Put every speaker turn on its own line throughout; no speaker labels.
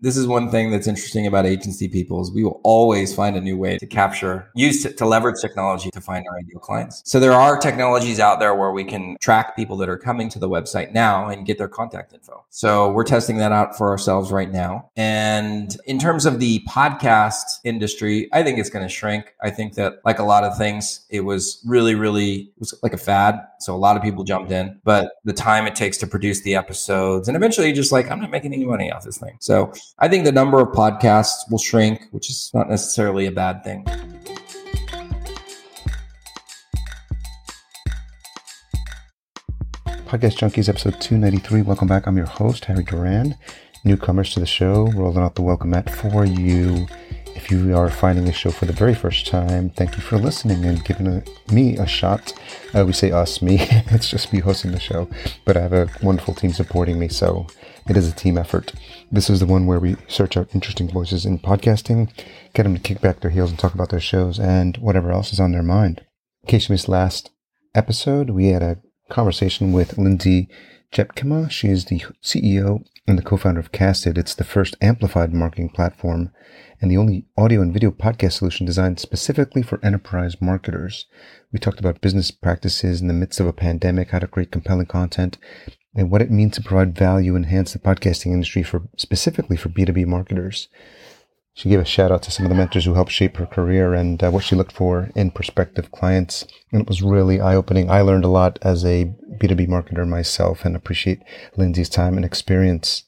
this is one thing that's interesting about agency people is we will always find a new way to capture use to, to leverage technology to find our ideal clients. So there are technologies out there where we can track people that are coming to the website now and get their contact info. So we're testing that out for ourselves right now. And in terms of the podcast industry i think it's going to shrink. I think that like a lot of things it was really really it was like a fad. So a lot of people jumped in. But the time it takes to produce the episodes and eventually just like i'm not making any money off this thing. So I think the number of podcasts will shrink, which is not necessarily a bad thing.
Podcast Junkies, episode 293. Welcome back. I'm your host, Harry Duran. Newcomers to the show, rolling out the welcome mat for you. If you are finding the show for the very first time, thank you for listening and giving a, me a shot. Uh, we say us, me. it's just me hosting the show, but I have a wonderful team supporting me, so it is a team effort. This is the one where we search out interesting voices in podcasting, get them to kick back their heels and talk about their shows and whatever else is on their mind. In case you missed last episode, we had a conversation with Lindsay Tjepkema. She is the CEO and the co-founder of Casted. It's the first amplified marketing platform and the only audio and video podcast solution designed specifically for enterprise marketers. We talked about business practices in the midst of a pandemic, how to create compelling content, and what it means to provide value, enhance the podcasting industry for specifically for B2B marketers. She gave a shout out to some of the mentors who helped shape her career and uh, what she looked for in prospective clients. And it was really eye opening. I learned a lot as a B2B marketer myself and appreciate Lindsay's time and experience.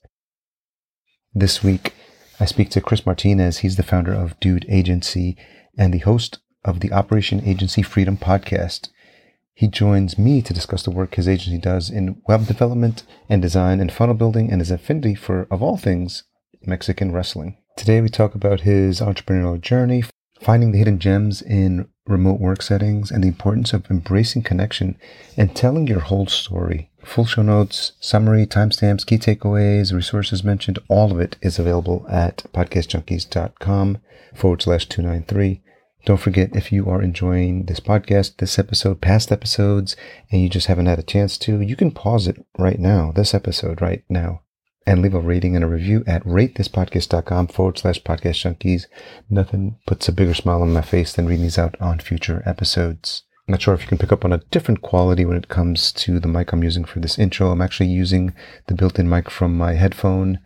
This week, I speak to Chris Martinez. He's the founder of Dude Agency and the host of the Operation Agency Freedom podcast. He joins me to discuss the work his agency does in web development and design and funnel building and his affinity for, of all things, Mexican wrestling. Today we talk about his entrepreneurial journey, finding the hidden gems in remote work settings, and the importance of embracing connection and telling your whole story. Full show notes, summary, timestamps, key takeaways, resources mentioned, all of it is available at podcastjunkies.com forward slash 293. Don't forget if you are enjoying this podcast, this episode, past episodes, and you just haven't had a chance to, you can pause it right now, this episode right now, and leave a rating and a review at ratethispodcast.com forward slash podcast junkies. Nothing puts a bigger smile on my face than reading these out on future episodes. I'm not sure if you can pick up on a different quality when it comes to the mic I'm using for this intro. I'm actually using the built-in mic from my headphone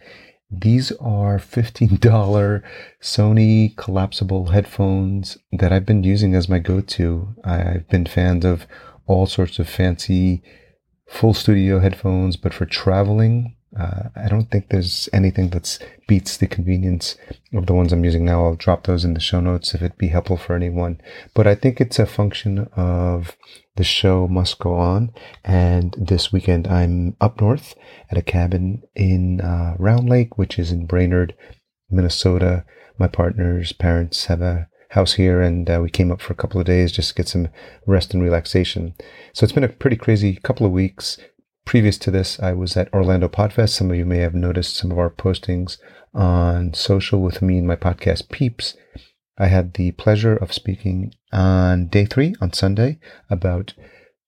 these are $15 Sony collapsible headphones that I've been using as my go-to. I've been fans of all sorts of fancy full studio headphones, but for traveling, uh, I don't think there's anything that beats the convenience of the ones I'm using now. I'll drop those in the show notes if it'd be helpful for anyone. But I think it's a function of the show must go on. And this weekend I'm up north at a cabin in uh, Round Lake, which is in Brainerd, Minnesota. My partner's parents have a house here and uh, we came up for a couple of days just to get some rest and relaxation. So it's been a pretty crazy couple of weeks. Previous to this, I was at Orlando Podfest. Some of you may have noticed some of our postings on social with me and my podcast Peeps. I had the pleasure of speaking on day three on Sunday about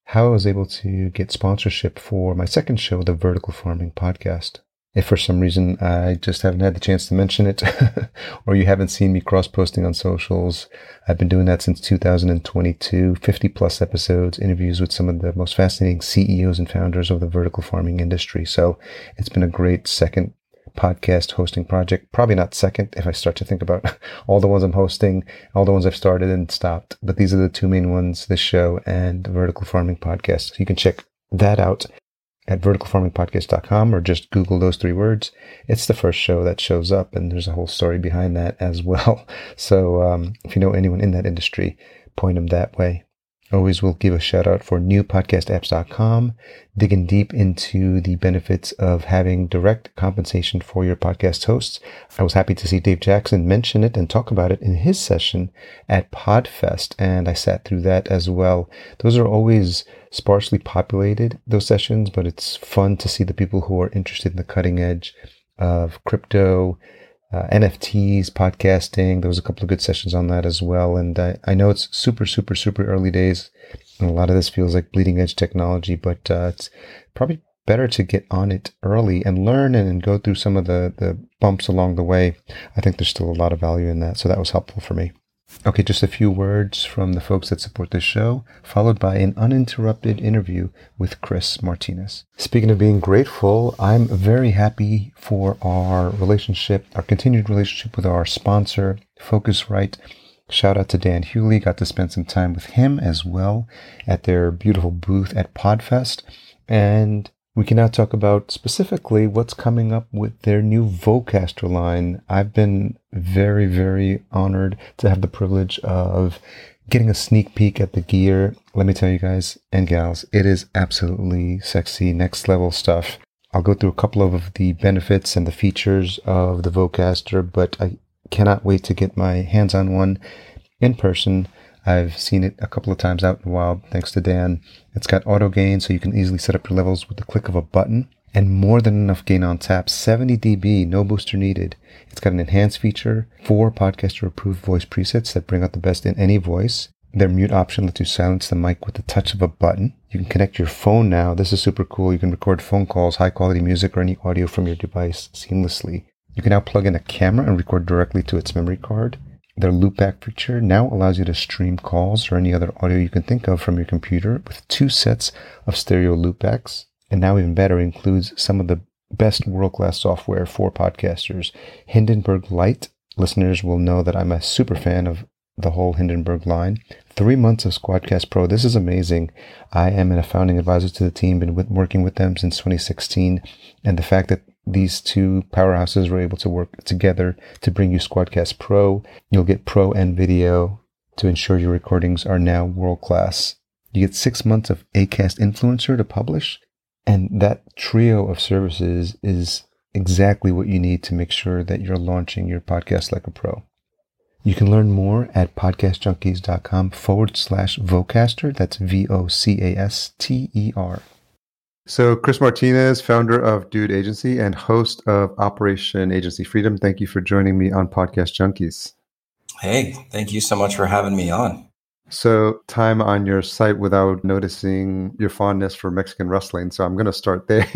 how I was able to get sponsorship for my second show, the Vertical Farming Podcast. If for some reason I just haven't had the chance to mention it, or you haven't seen me cross posting on socials, I've been doing that since 2022, 50 plus episodes, interviews with some of the most fascinating CEOs and founders of the vertical farming industry. So it's been a great second podcast hosting project. Probably not second if I start to think about all the ones I'm hosting, all the ones I've started and stopped. But these are the two main ones, this show and the vertical farming podcast. So you can check that out at verticalfarmingpodcast.com or just Google those three words. It's the first show that shows up, and there's a whole story behind that as well. So um, if you know anyone in that industry, point them that way. Always will give a shout out for newpodcastapps.com, digging deep into the benefits of having direct compensation for your podcast hosts. I was happy to see Dave Jackson mention it and talk about it in his session at Podfest, and I sat through that as well. Those are always sparsely populated, those sessions, but it's fun to see the people who are interested in the cutting edge of crypto, uh, NFTs, podcasting. There was a couple of good sessions on that as well. And I, I know it's super, super, super early days. And a lot of this feels like bleeding edge technology, but uh, it's probably better to get on it early and learn and go through some of the, the bumps along the way. I think there's still a lot of value in that. So that was helpful for me. Okay, just a few words from the folks that support this show, followed by an uninterrupted interview with Chris Martinez. Speaking of being grateful, I'm very happy for our relationship, our continued relationship with our sponsor, Focusrite. Shout out to Dan Hewley. Got to spend some time with him as well at their beautiful booth at Podfest. And we can now talk about specifically what's coming up with their new Vocaster line. I've been very, very honored to have the privilege of getting a sneak peek at the gear. Let me tell you guys and gals, it is absolutely sexy, next level stuff. I'll go through a couple of the benefits and the features of the Vocaster, but I cannot wait to get my hands on one in person. I've seen it a couple of times out in the wild, thanks to Dan. It's got auto gain, so you can easily set up your levels with the click of a button. And more than enough gain on tap, 70 dB, no booster needed. It's got an enhanced feature, four podcaster approved voice presets that bring out the best in any voice. Their mute option lets you silence the mic with the touch of a button. You can connect your phone now. This is super cool. You can record phone calls, high quality music, or any audio from your device seamlessly. You can now plug in a camera and record directly to its memory card. Their loopback feature now allows you to stream calls or any other audio you can think of from your computer with two sets of stereo loopbacks. And now, even better, includes some of the best world class software for podcasters. Hindenburg Lite. Listeners will know that I'm a super fan of the whole Hindenburg line. Three months of Squadcast Pro. This is amazing. I am a founding advisor to the team, been with, working with them since 2016. And the fact that these two powerhouses were able to work together to bring you Squadcast Pro. You'll get Pro and video to ensure your recordings are now world class. You get six months of ACAST Influencer to publish, and that trio of services is exactly what you need to make sure that you're launching your podcast like a pro. You can learn more at podcastjunkies.com forward slash vocaster. That's V O C A S T E R. So, Chris Martinez, founder of Dude Agency and host of Operation Agency Freedom, thank you for joining me on Podcast Junkies.
Hey, thank you so much for having me on.
So, time on your site without noticing your fondness for Mexican wrestling. So, I'm going to start there.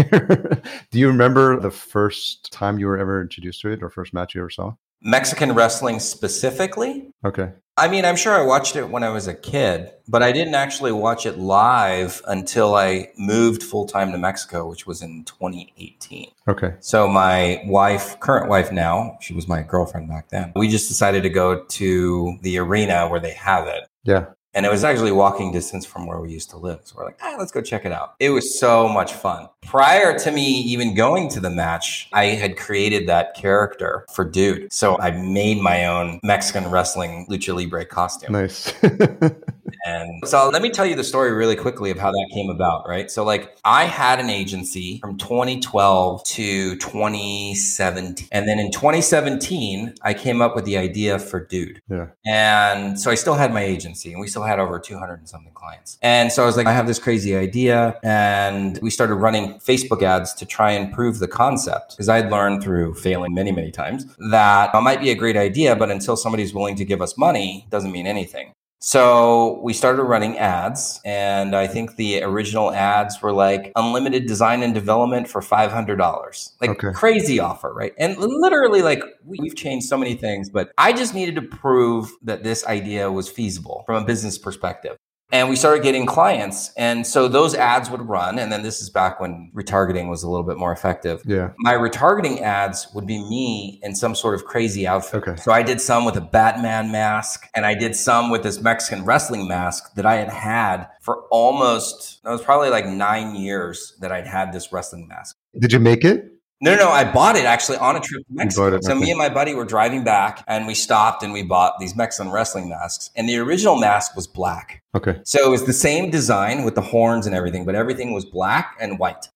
Do you remember the first time you were ever introduced to it or first match you ever saw?
Mexican wrestling specifically?
Okay.
I mean, I'm sure I watched it when I was a kid, but I didn't actually watch it live until I moved full time to Mexico, which was in 2018.
Okay.
So my wife, current wife now, she was my girlfriend back then. We just decided to go to the arena where they have it.
Yeah.
And it was actually walking distance from where we used to live. So we're like, ah, let's go check it out. It was so much fun. Prior to me even going to the match, I had created that character for Dude. So I made my own Mexican wrestling lucha libre costume.
Nice.
and so let me tell you the story really quickly of how that came about, right? So, like, I had an agency from 2012 to 2017. And then in 2017, I came up with the idea for Dude.
Yeah.
And so I still had my agency and we still had over 200 and something clients. And so I was like, I have this crazy idea. And we started running Facebook ads to try and prove the concept because I'd learned through failing many, many times that it might be a great idea, but until somebody's willing to give us money, doesn't mean anything. So we started running ads, and I think the original ads were like unlimited design and development for five hundred dollars, like
Okay.
crazy offer, right? And literally, like we- we've changed so many things, but I just needed to prove that this idea was feasible from a business perspective. And we started getting clients, and so those ads would run. And then this is back when retargeting was a little bit more effective
Yeah.
my retargeting ads would be me in some sort of crazy outfit.
Okay.
So I did some with a Batman mask and I did some with this Mexican wrestling mask that I had had for almost, it was probably like nine years that I'd had this wrestling mask.
Did you make it?
No, no, no, I bought it actually on a trip to Mexico.
it,
So
okay.
me and my buddy were driving back and we stopped and we bought these Mexican wrestling masks. And the original mask was black.
Okay.
So it was the same design with the horns and everything, but everything was black and white.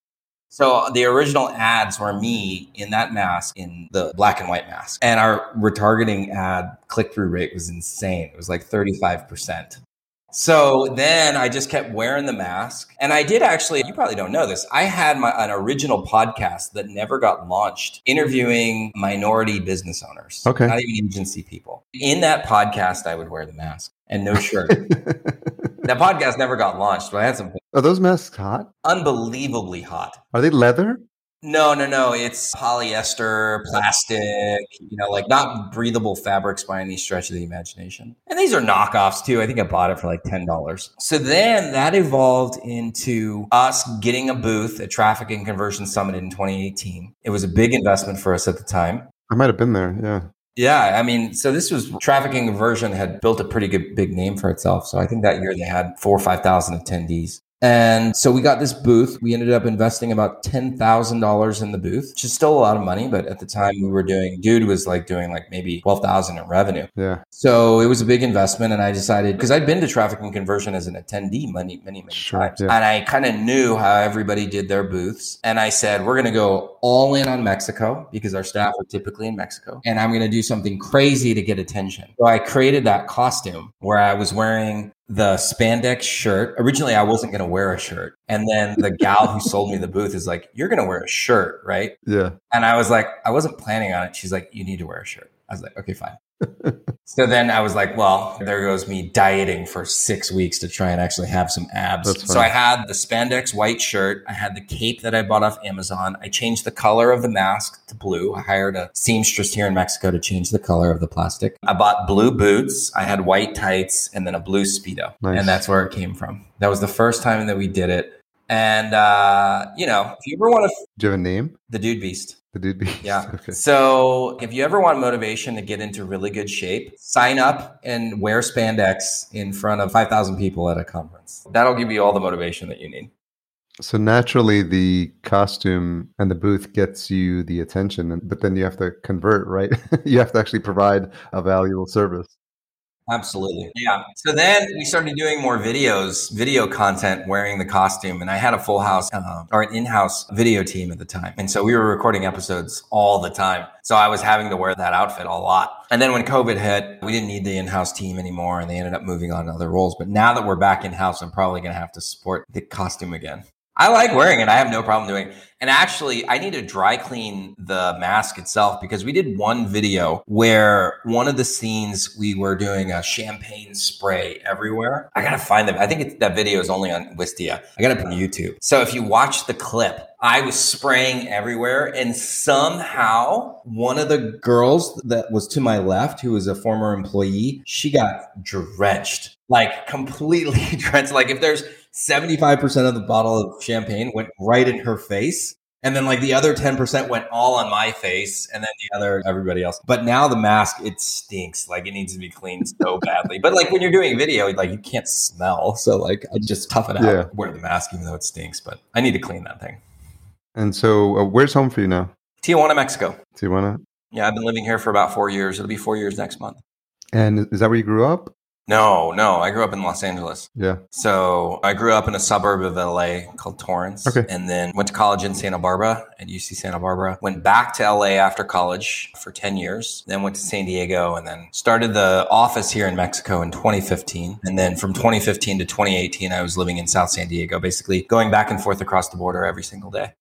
So the original ads were me in that mask, in the black and white mask. And our retargeting ad click through rate was insane. It was like 35%. So then I just kept wearing the mask. And I did actually, you probably don't know this, I had my, an original podcast that never got launched interviewing minority business owners,
Okay.
not even agency people. In that podcast, I would wear the mask and no shirt. that podcast never got launched, but I had some
Are those masks hot?
Unbelievably hot.
Are they leather?
No, no, no. It's polyester, plastic, you know, like not breathable fabrics by any stretch of the imagination. And these are knockoffs too. I think I bought it for like $10. So then that evolved into us getting a booth at Traffic and Conversion Summit in 2018. It was a big investment for us at the time.
I might have been there. Yeah.
Yeah, I mean, so this was traffic and conversion had built a pretty good big name for itself. So I think that year they had four or five thousand attendees. And so we got this booth. We ended up investing about $10,000 in the booth, which is still a lot of money. But at the time we were doing, dude was like doing like maybe 12,000 in revenue.
Yeah.
So it was a big investment. And I decided, because I'd been to traffic and conversion as an attendee many, many, many
Sure,
times.
yeah.
And I kind of knew how everybody did their booths. And I said, we're going to go all in on Mexico because our staff are typically in Mexico. And I'm going to do something crazy to get attention. So I created that costume where I was wearing the spandex shirt. Originally, I wasn't going to wear a shirt. And then the gal who sold me the booth is like, You're going to wear a shirt, right?
Yeah.
And I was like, I wasn't planning on it. She's like, You need to wear a shirt. I was like, Okay, fine. so then I was like, Well, there goes me dieting for six weeks to try and actually have some abs. So. I had the spandex white shirt. I had the cape that I bought off Amazon. I changed the color of the mask to blue. I hired a seamstress here in Mexico to change the color of the plastic. I bought blue boots. I had white tights and then a blue Speedo.
Nice.
And that's where it came from. That was the first time that we did it. And, uh, you know, if you ever want to,
Do you have a name?
the dude beast.
The dude be
Yeah.
okay.
So if you ever want motivation to get into really good shape, sign up and wear spandex in front of 5,000 people at a conference. That'll give you all the motivation that you need.
So naturally, the costume and the booth gets you the attention, but then you have to convert, right? you have to actually provide a valuable service.
Absolutely. Yeah. So then we started doing more videos, video content wearing the costume. And I had a full house uh, or an in house video team at the time. And so we were recording episodes all the time. So I was having to wear that outfit a lot. And then when COVID hit, we didn't need the in house team anymore and they ended up moving on to other roles. But now that we're back in house, I'm probably going to have to support the costume again. I like wearing it. I have no problem doing it. And actually, I need to dry clean the mask itself because we did one video where one of the scenes we were doing a champagne spray everywhere. I gotta find them. I think that video is only on Wistia. I gotta put on YouTube. So if you watch the clip, I was spraying everywhere, and somehow one of the girls that was to my left, who was a former employee, she got drenched, like completely drenched. Like if there's 75% of the bottle of champagne went right in her face. And then like the other 10% went all on my face and then the other everybody else. But now the mask, it stinks. Like it needs to be cleaned so badly. But like when you're doing video, like you can't smell. So like I just tough it out,
Yeah.
wear the mask even though it stinks. But I need to clean that thing.
And so, uh, where's home for you now?
Tijuana, Mexico.
Do you want to?
Yeah, I've been living here for about four years. It'll be four years next month.
And is that where you grew up?
No, no. I grew up in Los Angeles.
Yeah.
So I grew up in a suburb of LA called Torrance.
Okay.
And then went to college in Santa Barbara at UC Santa Barbara. Went back to LA after college for 10 years. Then went to San Diego and then started the office here in Mexico in 2015. And then from 2015 to 2018, I was living in South San Diego, basically going back and forth across the border every single day.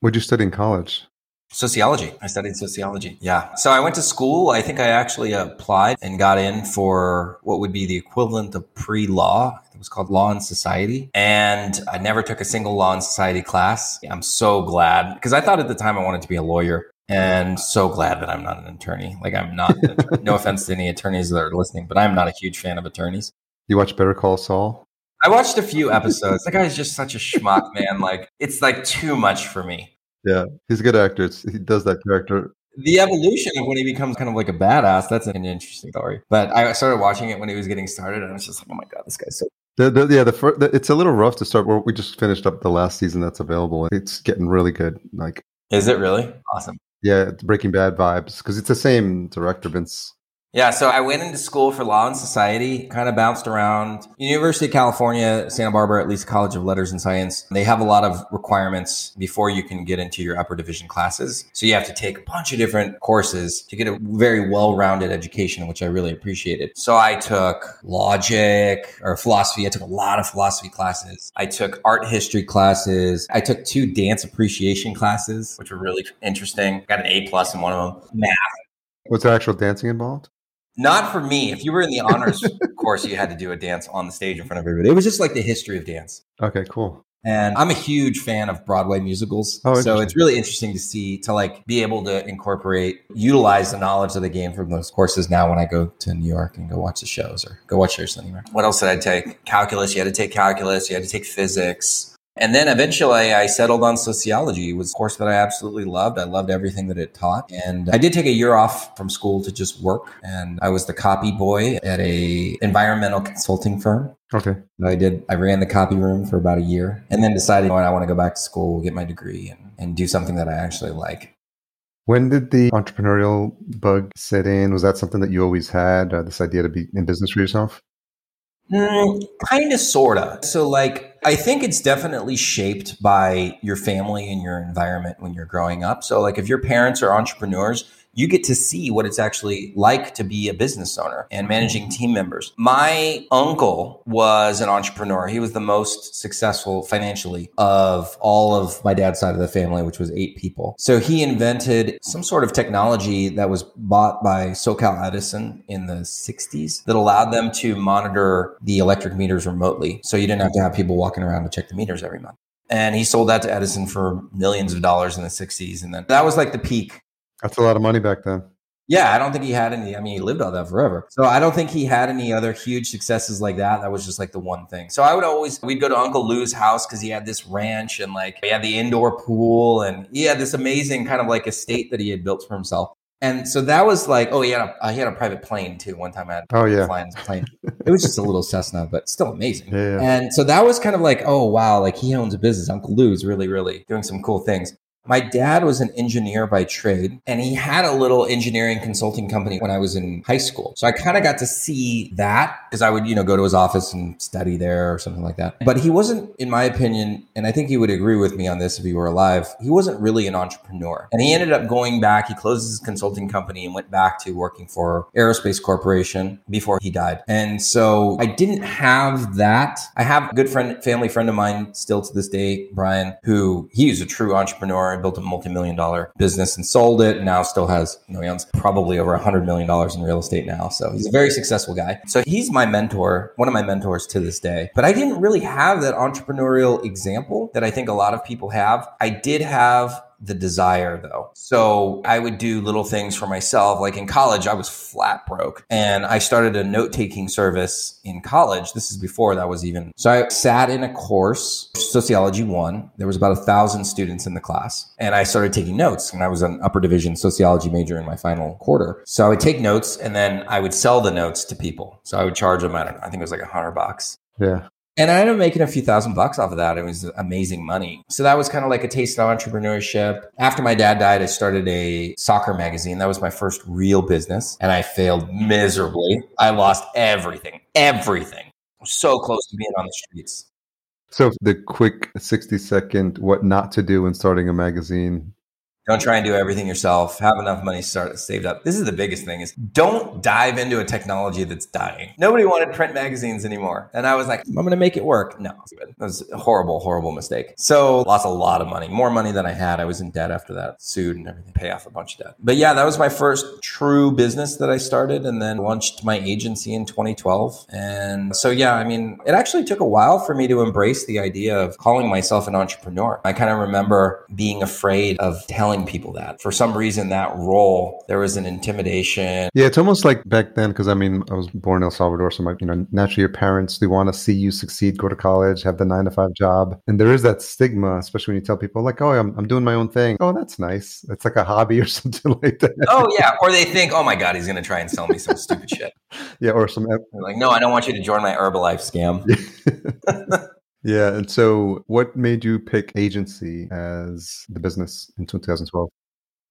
What'd you study in college?
Sociology. I studied sociology. Yeah. So I went to school. I think I actually applied and got in for what would be the equivalent of pre law. It was called Law and Society. And I never took a single Law and Society class. I'm so glad because I thought at the time I wanted to be a lawyer. And so glad that I'm not an attorney. Like, I'm not, no offense to any attorneys that are listening, but I'm not a huge fan of attorneys.
You watch Better Call Saul?
I watched a few episodes. That guy's just such a schmuck, man. Like, it's like too much for me.
Yeah, he's a good actor. It's, he does that character.
the evolution of when he becomes kind of like a badass that's an interesting story but i started watching it when he was getting started and i was just like oh my god this guy's so
The, the, yeah, the, fir- the it's a little rough to start. Well, we just finished up the last season that's available. It's getting really good. Like,
is it really awesome
yeah, Breaking Bad vibes because it's the same director, Vince.
Yeah so i went into school for law and society kind of bounced around. University of california santa barbara at least college of letters and science they have a lot of requirements before you can get into your upper division classes. So you have to take a bunch of different courses to get a very well-rounded education which i really appreciated. So i took logic or philosophy. I took a lot of philosophy classes. I took art history classes. I took two dance appreciation classes which were really interesting. Got an a plus in one of them. Math.
Was there actual dancing involved?
Not for me. If you were in the honors course, you had to do a dance on the stage in front of everybody. It was just like the history of dance.
Okay, cool.
And I'm a huge fan of Broadway musicals.
Oh,
so it's really interesting to see, to like be able to incorporate, utilize the knowledge of the game from those courses now when I go to New York and go watch the shows or go watch shows anywhere. What else did I take? Calculus. You had to take calculus. You had to take physics. And then eventually I settled on sociology. It was a course that I absolutely loved. I loved everything that it taught. And I did take a year off from school to just work. And I was the copy boy at a environmental consulting firm.
Okay.
I did. I ran the copy room for about a year and then decided oh, I want to go back to school, get my degree and, and do something that I actually like.
When did the entrepreneurial bug set in? Was that something that you always had, uh, this idea to be in business for yourself?
Mm, kind of, sort of. So, like, I think it's definitely shaped by your family and your environment when you're growing up. So, like, if your parents are entrepreneurs, you get to see what it's actually like to be a business owner and managing mm-hmm. team members. My uncle was an entrepreneur. He was the most successful financially of all of my dad's side of the family, which was eight people. So he invented some sort of technology that was bought by SoCal Edison in the 60s that allowed them to monitor the electric meters remotely. So you didn't have to have people walking around to check the meters every month and he sold that to Edison for millions of dollars in the 60s. And then that was like the peak
that's a lot of money back then.
Yeah, I don't think he had any. I mean, he lived on that forever. So I don't think he had any other huge successes like that. That was just like the one thing. So I would always, we'd go to Uncle Lou's house because he had this ranch and like he had the indoor pool and he had this amazing kind of like estate that he had built for himself. And so that was like, oh, he had a, he had a private plane too. One time I had
oh yeah
flying plane. it was just a little Cessna, but still amazing.
Yeah, yeah.
And so that was kind of like, oh wow, like he owns a business. Uncle Lou's really, really doing some cool things. My dad was an engineer by trade and he had a little engineering consulting company when I was in high school. So I kind of got to see that because I would, you know, go to his office and study there or something like that. But he wasn't, in my opinion, and I think he would agree with me on this if he were alive, he wasn't really an entrepreneur. And he ended up going back, he closed his consulting company and went back to working for Aerospace Corporation before he died. And so I didn't have that. I have a good friend, family friend of mine still to this day, Brian, who he's a true entrepreneur and built a multi-million dollar business and sold it. Now still has, you know, he owns probably over a hundred million dollars in real estate now. So he's a very successful guy. So he's my mentor, one of my mentors to this day. But I didn't really have that entrepreneurial example that I think a lot of people have. I did have the desire though. So I would do little things for myself. Like in college, I was flat broke and I started a note taking service in college. This is before that was even. So I sat in a course, sociology one. There was about a thousand students in the class and I started taking notes and I was an upper division sociology major in my final quarter. So I would take notes and then I would sell the notes to people. So I would charge them, I don't know, I think it was like a hundred bucks.
Yeah.
And I ended up making a few thousand bucks off of that. It was amazing money. So that was kind of like a taste of entrepreneurship. After my dad died, I started a soccer magazine. That was my first real business. And I failed miserably. I lost everything, everything. So close to being on the streets.
So the quick 60 second what not to do when starting a magazine
don't try and do everything yourself. Have enough money start saved up. This is the biggest thing is don't dive into a technology that's dying. Nobody wanted print magazines anymore. And I was like, I'm going to make it work. No, it was a horrible, horrible mistake. So lost a lot of money, more money than I had. I was in debt after that, sued and everything, pay off a bunch of debt. But yeah, that was my first true business that I started and then launched my agency in 2012. And so, yeah, I mean, it actually took a while for me to embrace the idea of calling myself an entrepreneur. I kind of remember being afraid of telling telling people that. For some reason, that role, there was an intimidation.
Yeah, it's almost like back then, because I mean, I was born in El Salvador, so my, you know, naturally your parents, they want to see you succeed, go to college, have the nine to five job. And there is that stigma, especially when you tell people, like, oh, I'm, I'm doing my own thing. Oh, that's nice. It's like a hobby or something like that.
Oh, yeah. Or they think, oh my God, he's going to try and sell me some stupid shit.
Yeah, or some.
They're like, no, I don't want you to join my Herbalife scam.
Yeah. And so, what made you pick agency as the business in 2012?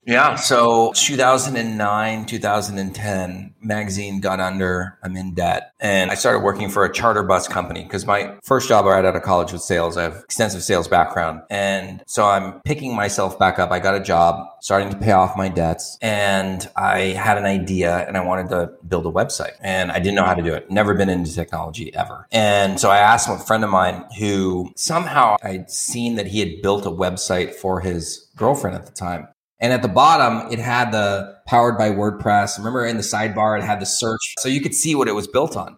Yeah. So 2009, 2010, magazine got under. I'm in debt. And I started working for a charter bus company because my first job right out of college was sales. I have extensive sales background. And so I'm picking myself back up. I got a job, starting to pay off my debts. And I had an idea and I wanted to build a website. And I didn't know how to do it. Never been into technology ever. And so I asked a friend of mine who somehow I'd seen that he had built a website for his girlfriend at the time. And at the bottom, it had the powered by WordPress. Remember in the sidebar, it had the search. So you could see what it was built on.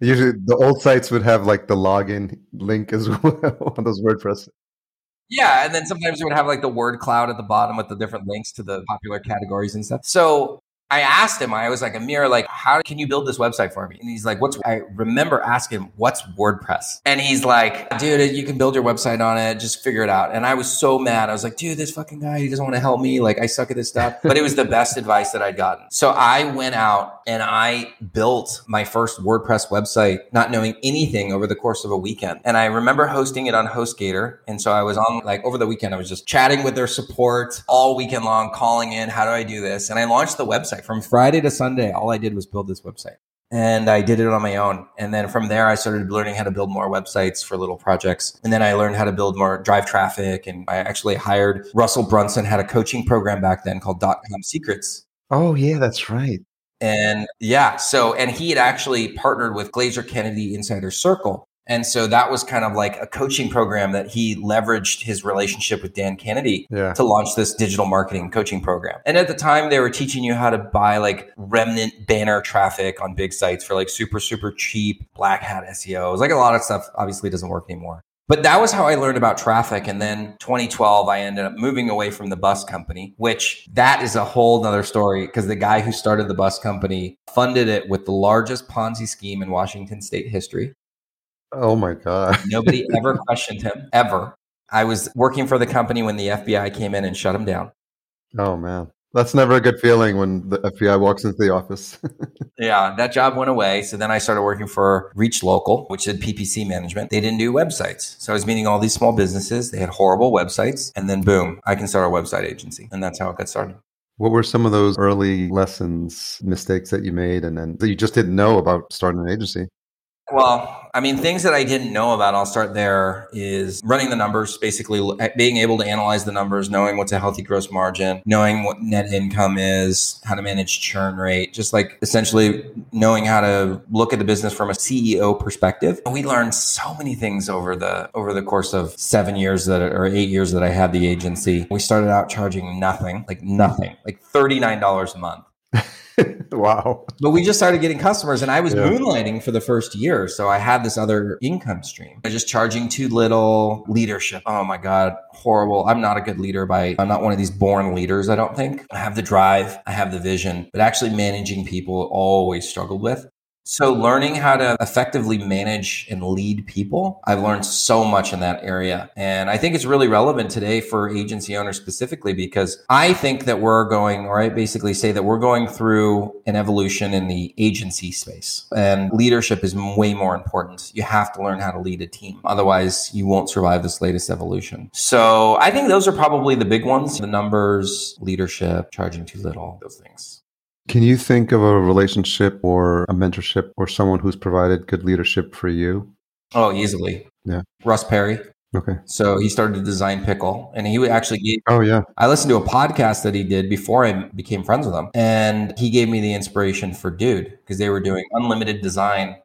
Usually the old sites would have like the login link as well on those WordPress.
Yeah, and then sometimes it would have like the word cloud at the bottom with the different links to the popular categories and stuff. So I asked him, I was like, Amir, like, how can you build this website for me? And he's like, what's, I remember asking him, what's WordPress? And he's like, dude, you can build your website on it. Just figure it out. And I was so mad. I was like, dude, this fucking guy, he doesn't want to help me. Like, I suck at this stuff. But it was the best advice that I'd gotten. So I went out and I built my first WordPress website, not knowing anything over the course of a weekend. And I remember hosting it on HostGator. And so I was on like over the weekend, I was just chatting with their support all weekend long, calling in, how do I do this? And I launched the website website from Friday to Sunday. All I did was build this website and I did it on my own. And then from there, I started learning how to build more websites for little projects. And then I learned how to build more drive traffic. And I actually hired Russell Brunson, had a coaching program back then called Dot Com Secrets.
Oh, yeah, that's right.
And yeah, so, and he had actually partnered with Glazer Kennedy Insider Circle. And so that was kind of like a coaching program that he leveraged his relationship with Dan Kennedy yeah. to launch this digital marketing coaching program. And at the time, they were teaching you how to buy like remnant banner traffic on big sites for like super, super cheap black hat SEO. It was like a lot of stuff obviously doesn't work anymore. But that was how I learned about traffic. And then 2012, I ended up moving away from the bus company, which that is a whole nother story because the guy who started the bus company funded it with the largest Ponzi scheme in Washington state history.
Oh my God.
Nobody ever questioned him, ever. I was working for the company when the FBI came in and shut him down.
Oh man. That's never a good feeling when the FBI walks into the office.
yeah, that job went away. So then I started working for Reach Local, which did PPC management. They didn't do websites. So I was meeting all these small businesses. They had horrible websites. And then boom, I can start a website agency. And that's how it got started.
What were some of those early lessons, mistakes that you made, and then that you just didn't know about starting an agency?
Well, I mean, things that I didn't know about, I'll start there, is running the numbers, basically eh, being able to analyze the numbers, knowing what's a healthy gross margin, knowing what net income is, how to manage churn rate, just like essentially knowing how to look at the business from a CEO perspective. And we learned so many things over the over the course of seven years that or eight years that I had the agency. We started out charging nothing, like nothing, like $39 a month.
wow.
But we just started getting customers and I was yeah. moonlighting for the first year. So I had this other income stream. I just charging too little leadership. Oh my God. Horrible. I'm not a good leader by, I'm not one of these born leaders. I don't think I have the drive. I have the vision, but actually managing people always struggled with. So learning how to effectively manage and lead people, I've learned so much in that area. And I think it's really relevant today for agency owners specifically because I think that we're going, or I basically say that we're going through an evolution in the agency space and leadership is way more important. You have to learn how to lead a team. Otherwise you won't survive this latest evolution. So I think those are probably the big ones. The numbers, leadership, charging too little, those things.
Can you think of a relationship or a mentorship or someone who's provided good leadership for you?
Oh, easily.
Yeah.
Russ Perry.
Okay.
So he started to design pickle and he actually gave,
Oh yeah.
I listened to a podcast that he did before I became friends with him and he gave me the inspiration for dude because they were doing unlimited design.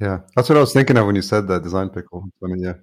Yeah. That's what I was thinking of when you said that design pickle. I mean, yeah.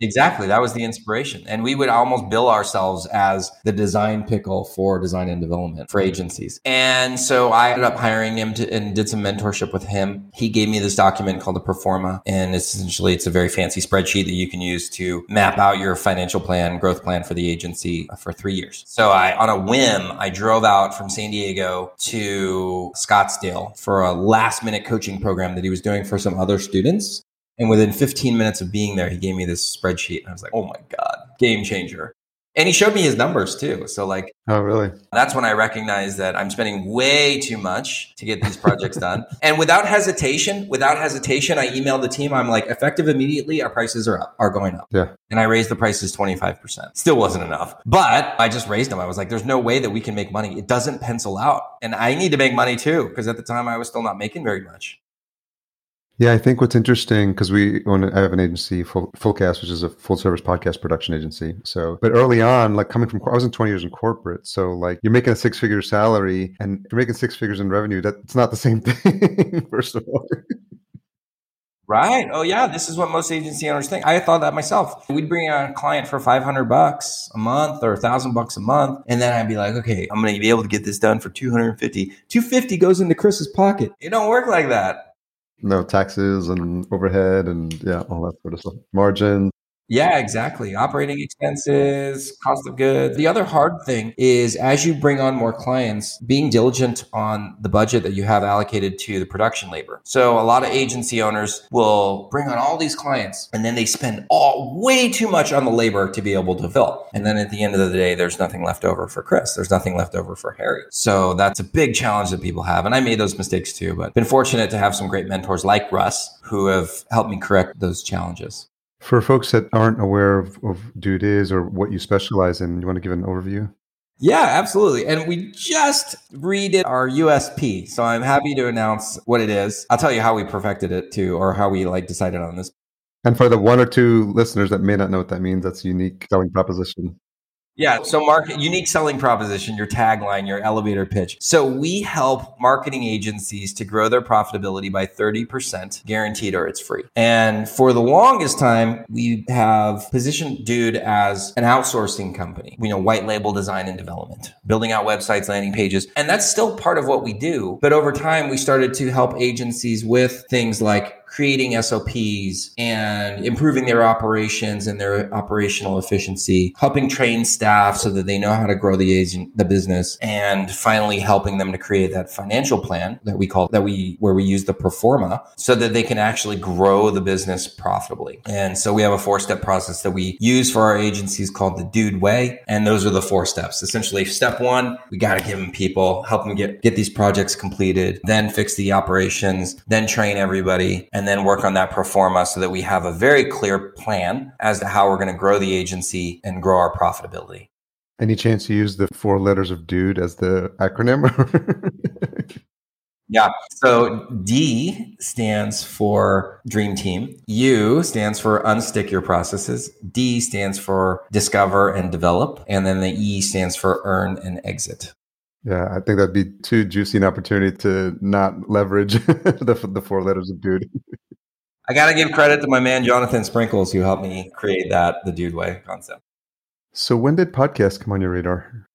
Exactly. That was the inspiration. And we would almost bill ourselves as the design pickle for design and development for agencies. And so I ended up hiring him to, and did some mentorship with him. He gave me this document called the pro forma. And essentially, it's a very fancy spreadsheet that you can use to map out your financial plan, growth plan for the agency for three years. So I, on a whim, I drove out from San Diego to Scottsdale for a last minute coaching program that he was doing for some other students. And within 15 minutes of being there, he gave me this spreadsheet. And I was like, oh my God, game changer. And he showed me his numbers too. So, like,
oh, really?
That's when I recognized that I'm spending way too much to get these projects done. And without hesitation, without hesitation, I emailed the team. I'm like, effective immediately, our prices are up, are going up.
Yeah.
And I raised the prices 25%. Still wasn't enough, but I just raised them. I was like, there's no way that we can make money. It doesn't pencil out. And I need to make money too, because at the time I was still not making very much.
Yeah, I think what's interesting because we own, I have an agency, Full, Fullcast, which is a full service podcast production agency. So, but early on, like coming from, I was in 20 years in corporate. So, like you're making a six figure salary and you're making six figures in revenue. That's not the same thing, first of all.
Right. Oh yeah, this is what most agency owners think. I thought that myself. We'd bring on a client for 500 bucks a month or 1000 bucks a month and then I'd be like, "Okay, I'm going to be able to get this done for 250." 250 goes into Chris's pocket. It don't work like that.
No taxes and overhead and yeah, all that sort of stuff. Margin,
yeah, exactly. Operating expenses, cost of goods. The other hard thing is as you bring on more clients, being diligent on the budget that you have allocated to the production labor. So a lot of agency owners will bring on all these clients and then they spend all way too much on the labor to be able to fill. And then at the end of the day, there's nothing left over for Chris. There's nothing left over for Harry. So that's a big challenge that people have. And I made those mistakes too, but been fortunate to have some great mentors like Russ who have helped me correct those challenges.
For folks that aren't aware of, of Dude is or what you specialize in, you want to give an overview?
Yeah, absolutely. And we just redid our USP. So I'm happy to announce what it is. I'll tell you how we perfected it too, or how we like decided on this.
And for the one or two listeners that may not know what that means, that's unique selling proposition.
Yeah. So, market unique selling proposition, your tagline, your elevator pitch. So, we help marketing agencies to grow their profitability by 30% guaranteed or it's free. And for the longest time, we have positioned Dude as an outsourcing company, you know, white label design and development, building out websites, landing pages. And that's still part of what we do. But over time, we started to help agencies with things like creating SOPs and improving their operations and their operational efficiency, helping train staff so that they know how to grow the agent, the business, and finally helping them to create that financial plan that we call that we where we use the pro forma so that they can actually grow the business profitably. And so we have a four step process that we use for our agencies called the Dude Way, and those are the four steps. Essentially, step one, we got to give them people, help them get get these projects completed, then fix the operations, then train everybody and then work on that pro forma so that we have a very clear plan as to how we're going to grow the agency and grow our profitability.
Any chance you use the four letters of dude as the acronym?
yeah. So D stands for dream team. U stands for unstick your processes. D stands for discover and develop. And then the E stands for earn and exit.
Yeah, I think that'd be too juicy an opportunity to not leverage the the four letters of dude.
I got to give credit to my man Jonathan Sprinkles who helped me create that the dude way concept.
So when did podcast come on your radar?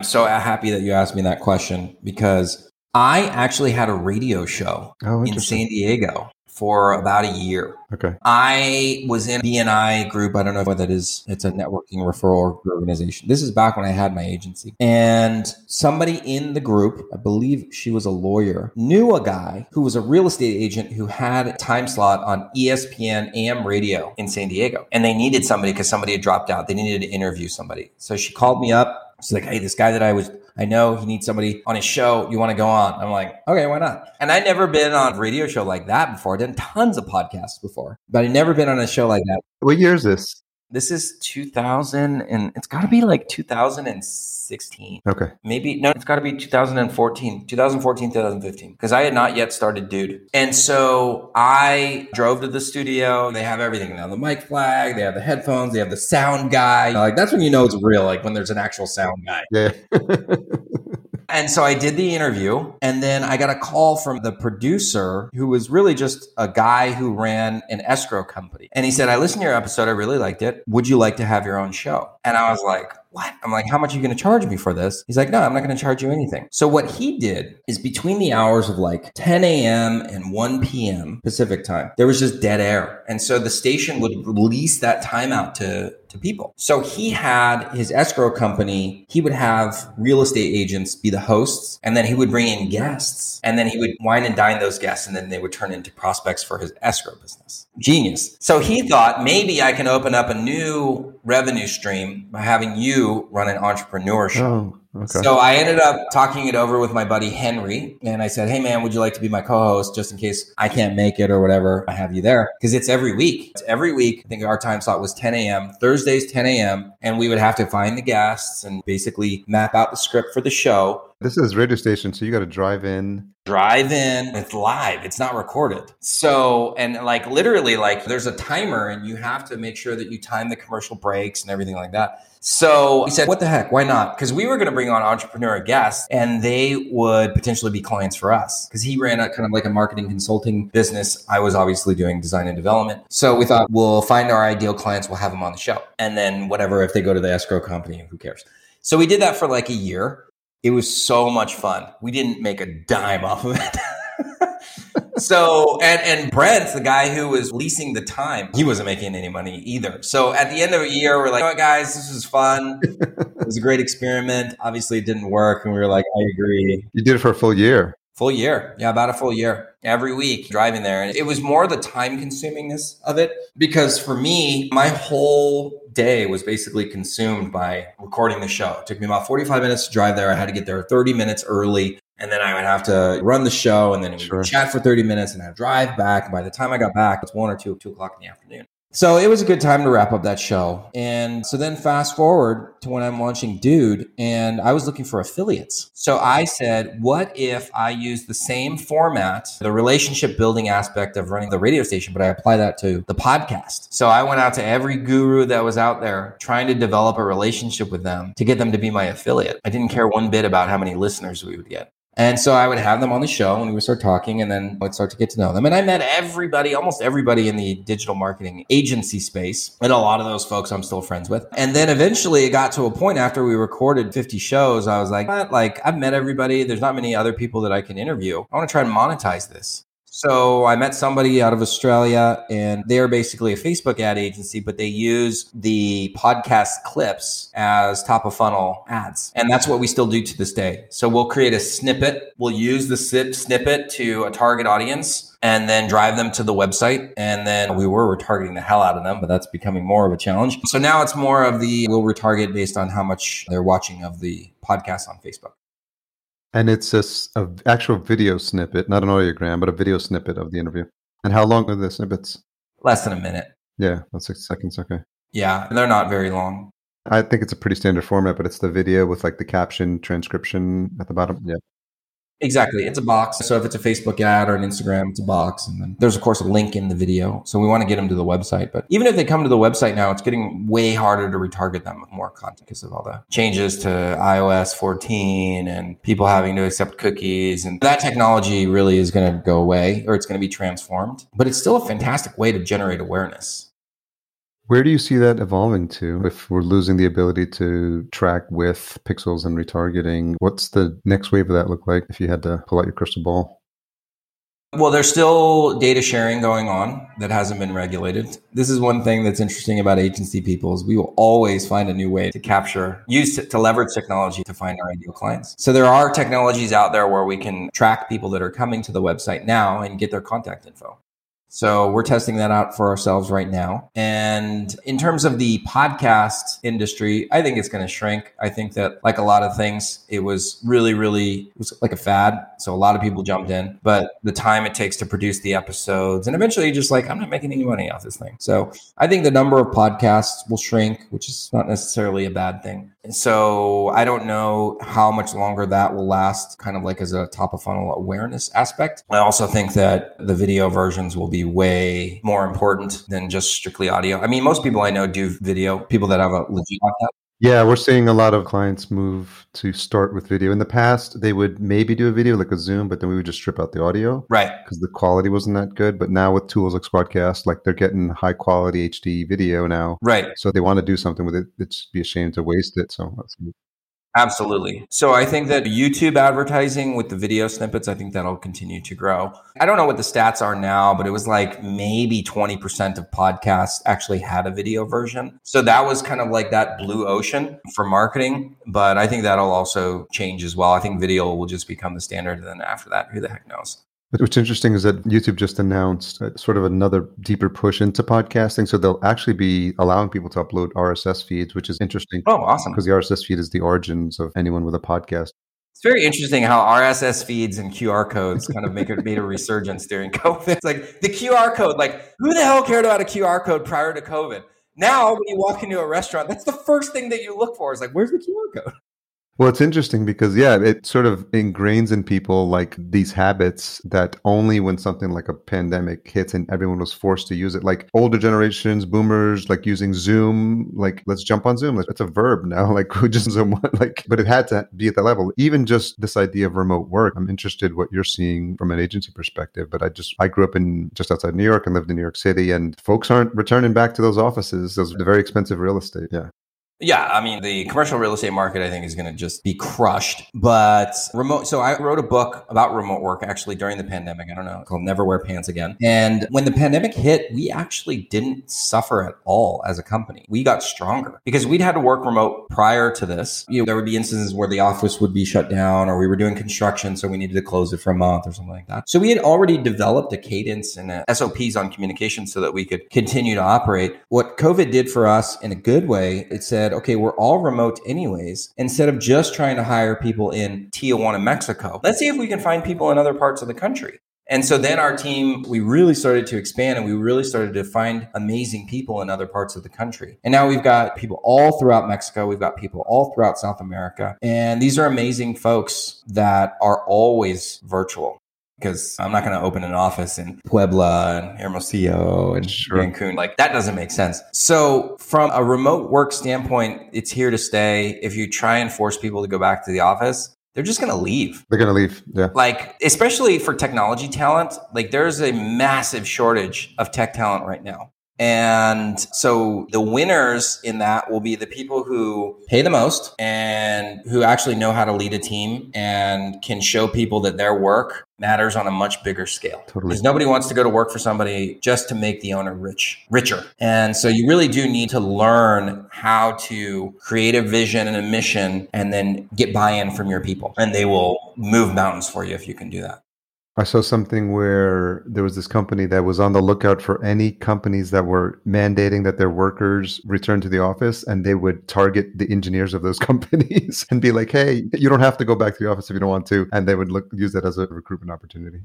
I'm so happy that you asked me that question because I actually had a radio show oh, in San Diego for about a year.
Okay.
I was in BNI group. I don't know what that is. It's a networking referral organization. This is back when I had my agency. And somebody in the group, I believe she was a lawyer, knew a guy who was a real estate agent who had a time slot on ESPN AM radio in San Diego. And they needed somebody because somebody had dropped out. They needed to interview somebody. So she called me up She's like, hey, this guy that I was, I know he needs somebody on his show. You want to go on? I'm like, okay, why not? And I'd never been on a radio show like that before. I'd done tons of podcasts before, but I'd never been on a show like that.
What year is this?
This is 2000 and it's got to be like 2016.
Okay.
Maybe no, it's got to be 2014, 2014, 2015 because I had not yet started Dude. And so I drove to the studio. They have everything now. The mic flag, they have the headphones, they have the sound guy. Like that's when you know it's real like when there's an actual sound guy.
Yeah.
And so I did the interview, and then I got a call from the producer who was really just a guy who ran an escrow company. And he said, I listened to your episode. I really liked it. Would you like to have your own show? And I was like, what? I'm like, how much are you going to charge me for this? He's like, no, I'm not going to charge you anything. So what he did is between the hours of like 10 a.m. and 1 p.m. Pacific time, there was just dead air. And so the station would release that time out to to people. So he had his escrow company, he would have real estate agents be the hosts, and then he would bring in guests, and then he would wine and dine those guests, and then they would turn into prospects for his escrow business. Genius. So he thought maybe I can open up a new revenue stream by having you run an entrepreneurship.
Oh. Okay.
So I ended up talking it over with my buddy Henry, and I said, "Hey man, would you like to be my co-host just in case I can't make it or whatever? I have you there because it's every week. It's every week. I think our time slot was 10 a.m. Thursdays 10 a.m. and we would have to find the guests and basically map out the script for the show.
This is radio station, so you got to drive in.
Drive in. It's live. It's not recorded. So, and like literally, like there's a timer, and you have to make sure that you time the commercial breaks and everything like that. So we said, what the heck? Why not? Because we were going to bring on entrepreneur guests and they would potentially be clients for us. Because he ran a kind of like a marketing consulting business. I was obviously doing design and development. So we thought we'll find our ideal clients, we'll have them on the show. And then whatever, if they go to the escrow company, who cares? So we did that for like a year. It was so much fun. We didn't make a dime off of it. So and and Brent, the guy who was leasing the time, he wasn't making any money either. So at the end of a year, we're like, "Oh, guys, this was fun. it was a great experiment. Obviously, it didn't work." And we were like, "I agree."
You did it for a full year.
Full year. Yeah, about a full year. Every week driving there. And it was more the time consumingness of it because for me, my whole day was basically consumed by recording the show. It took me about 45 minutes to drive there. I had to get there 30 minutes early. And then I would have to run the show and then we
Sure.
would chat for 30 minutes and I'd drive back. And by the time I got back, it's one or two, two o'clock in the afternoon. So it was a good time to wrap up that show. And so then fast forward to when I'm launching Dude and I was looking for affiliates. So I said, what if I use the same format, the relationship building aspect of running the radio station, but I apply that to the podcast? So I went out to every guru that was out there trying to develop a relationship with them to get them to be my affiliate. I didn't care one bit about how many listeners we would get. And so I would have them on the show and we would start talking and then I'd start to get to know them. And I met everybody, almost everybody in the digital marketing agency space. And a lot of those folks I'm still friends with. And then eventually it got to a point after we recorded 50 shows, I was like, like I've met everybody. There's not many other people that I can interview. I want to try and monetize this. So I met somebody out of Australia and they're basically a Facebook ad agency, but they use the podcast clips as top of funnel ads. And that's what we still do to this day. So we'll create a snippet. We'll use the snippet to a target audience and then drive them to the website. And then we were retargeting the hell out of them, but that's becoming more of a challenge. So now it's more of the we'll retarget based on how much they're watching of the podcast on Facebook.
And it's a, a actual video snippet, not an audiogram, but a video snippet of the interview. And how long are the snippets?
Less than a minute.
Yeah, about six seconds. Okay.
Yeah, they're not very long.
I think it's a pretty standard format, but it's the video with like the caption transcription at the bottom. Yeah.
Exactly. It's a box. So if it's a Facebook ad or an Instagram, it's a box. And then there's, of course, a link in the video. So we want to get them to the website. But even if they come to the website now, it's getting way harder to retarget them with more content because of all the changes to iOS 14 and people having to accept cookies. And that technology really is going to go away or it's going to be transformed. But it's still a fantastic way to generate awareness.
Where do you see that evolving to if we're losing the ability to track with pixels and retargeting? What's the next wave of that look like if you had to pull out your crystal ball?
Well, there's still data sharing going on that hasn't been regulated. This is one thing that's interesting about agency people is we will always find a new way to capture, use to, to leverage technology to find our ideal clients. So there are technologies out there where we can track people that are coming to the website now and get their contact info. So we're testing that out for ourselves right now. And in terms of the podcast industry, I think it's going to shrink. I think that like a lot of things, it was really, really, it was like a fad. So a lot of people jumped in, but the time it takes to produce the episodes and eventually just like, I'm not making any money off this thing. So I think the number of podcasts will shrink, which is not necessarily a bad thing. So I don't know how much longer that will last, kind of like as a top of funnel awareness aspect. I also think that the video versions will be way more important than just strictly audio. I mean, most people I know do video, people that have a legit podcast.
Yeah, we're seeing a lot of clients move to start with video. In the past, they would maybe do a video like a Zoom, but then we would just strip out the audio
Right.
because the quality wasn't that good. But now with tools like Squadcast, like they're getting high quality HD video now.
Right.
So they want to do something with it, it'd be a shame to waste it. So that's
Absolutely. So I think that YouTube advertising with the video snippets, I think that'll continue to grow. I don't know what the stats are now, but it was like maybe 20% of podcasts actually had a video version. So that was kind of like that blue ocean for marketing. But I think that'll also change as well. I think video will just become the standard. And then after that, who the heck knows?
But What's interesting is that YouTube just announced uh, sort of another deeper push into podcasting. So they'll actually be allowing people to upload RSS feeds, which is interesting
Oh, awesome.
because the RSS feed is the origins of anyone with a podcast.
It's very interesting how RSS feeds and QR codes kind of make made a resurgence during COVID. It's like the QR code, like who the hell cared about a QR code prior to COVID? Now, when you walk into a restaurant, that's the first thing that you look for. Is like, where's the QR code?
Well, it's interesting because, yeah, it sort of ingrains in people like these habits that only when something like a pandemic hits and everyone was forced to use it, like older generations, boomers, like using Zoom, like let's jump on Zoom. It's a verb now, like who just like, but it had to be at that level. Even just this idea of remote work, I'm interested what you're seeing from an agency perspective. But I just, I grew up in just outside New York and lived in New York City, and folks aren't returning back to those offices, those very expensive real estate. Yeah.
Yeah, I mean, the commercial real estate market, I think, is going to just be crushed. But remote, so I wrote a book about remote work actually during the pandemic. I don't know, called Never Wear Pants Again. And when the pandemic hit, we actually didn't suffer at all as a company. We got stronger because we'd had to work remote prior to this. You know, there would be instances where the office would be shut down or we were doing construction, so we needed to close it for a month or something like that. So we had already developed a cadence and a SOPs on communication so that we could continue to operate. What COVID did for us in a good way, it said, said, okay, we're all remote anyways. Instead of just trying to hire people in Tijuana, Mexico, let's see if we can find people in other parts of the country. And so then our team, we really started to expand and we really started to find amazing people in other parts of the country. And now we've got people all throughout Mexico. We've got people all throughout South America. And these are amazing folks that are always virtual because I'm not going to open an office in Puebla and Hermosillo and sure. Cancun. Like that doesn't make sense. So from a remote work standpoint, it's here to stay. If you try and force people to go back to the office, they're just going to leave.
They're going to leave. Yeah.
Like, especially for technology talent, like there's a massive shortage of tech talent right now. And so the winners in that will be the people who pay the most and who actually know how to lead a team and can show people that their work matters on a much bigger scale. Totally. Because nobody wants to go to work for somebody just to make the owner rich, richer. And so you really do need to learn how to create a vision and a mission and then get buy-in from your people. And they will move mountains for you if you can do that.
I saw something where there was this company that was on the lookout for any companies that were mandating that their workers return to the office and they would target the engineers of those companies and be like, hey, you don't have to go back to the office if you don't want to. And they would look use that as a recruitment opportunity.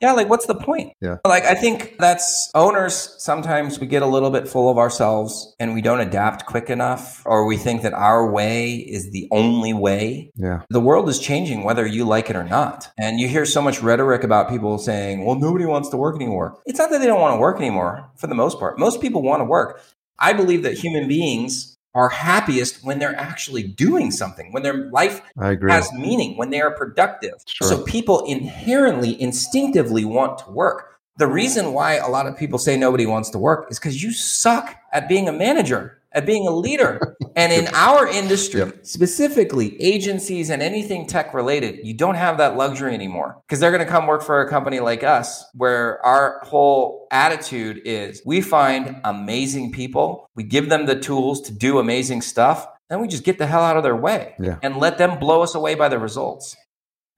Yeah, like what's the point?
Yeah.
Like I think that's owners sometimes we get a little bit full of ourselves and we don't adapt quick enough or we think that our way is the only way.
Yeah.
The world is changing whether you like it or not. And you hear so much rhetoric about people saying, "Well, nobody wants to work anymore." It's not that they don't want to work anymore for the most part. Most people want to work. I believe that human beings are happiest when they're actually doing something, when their life has meaning, when they are productive. Sure. So people inherently, instinctively want to work. The reason why a lot of people say nobody wants to work is because you suck at being a manager at being a leader. And in our industry, yep. specifically agencies and anything tech related, you don't have that luxury anymore because they're going to come work for a company like us where our whole attitude is we find amazing people, we give them the tools to do amazing stuff, then we just get the hell out of their way
yeah.
and let them blow us away by the results.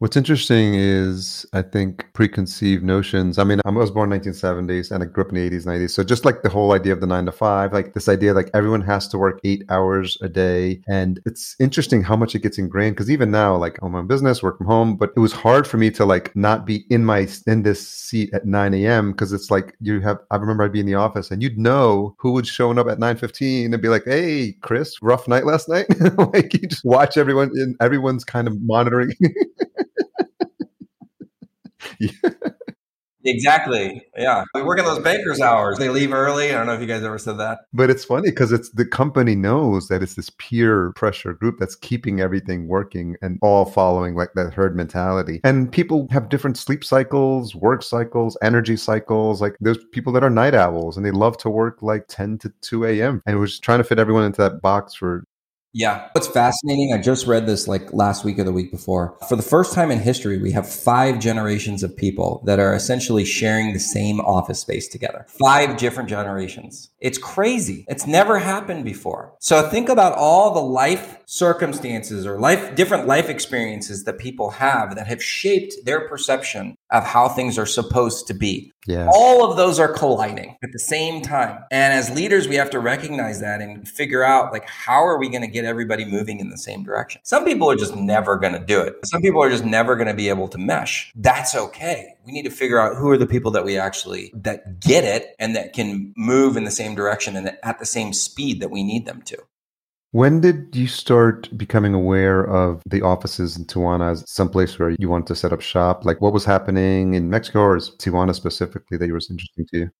What's interesting is, I think, preconceived notions. I mean, I was born in 1970s and I grew up in the 80s, 90s. So just like the whole idea of the nine to five, like this idea, like everyone has to work eight hours a day. And it's interesting how much it gets ingrained. Cause even now, like I'm on business, work from home, but it was hard for me to like not be in my, in this seat at 9 a.m. Cause it's like you have, I remember I'd be in the office and you'd know who was showing up at 9.15 and be like, Hey, Chris, rough night last night. like you just watch everyone and everyone's kind of monitoring.
Exactly. Yeah. We work in those bankers' hours. They leave early. I don't know if you guys ever said that.
But it's funny because it's the company knows that it's this peer pressure group that's keeping everything working and all following like that herd mentality. And people have different sleep cycles, work cycles, energy cycles. Like there's people that are night owls and they love to work like 10 to 2 a.m. And we're just trying to fit everyone into that box for
yeah. What's fascinating, I just read this like last week or the week before. For the first time in history, we have five generations of people that are essentially sharing the same office space together. Five different generations. It's crazy. It's never happened before. So think about all the life circumstances or life, different life experiences that people have that have shaped their perception of how things are supposed to be.
Yeah.
All of those are colliding at the same time. And as leaders, we have to recognize that and figure out like, how are we going to get everybody moving in the same direction? Some people are just never going to do it. Some people are just never going to be able to mesh. That's okay. We need to figure out who are the people that we actually, that get it and that can move in the same direction and at the same speed that we need them to.
When did you start becoming aware of the offices in Tijuana as some place where you wanted to set up shop? Like what was happening in Mexico or is Tijuana specifically that was interesting to you?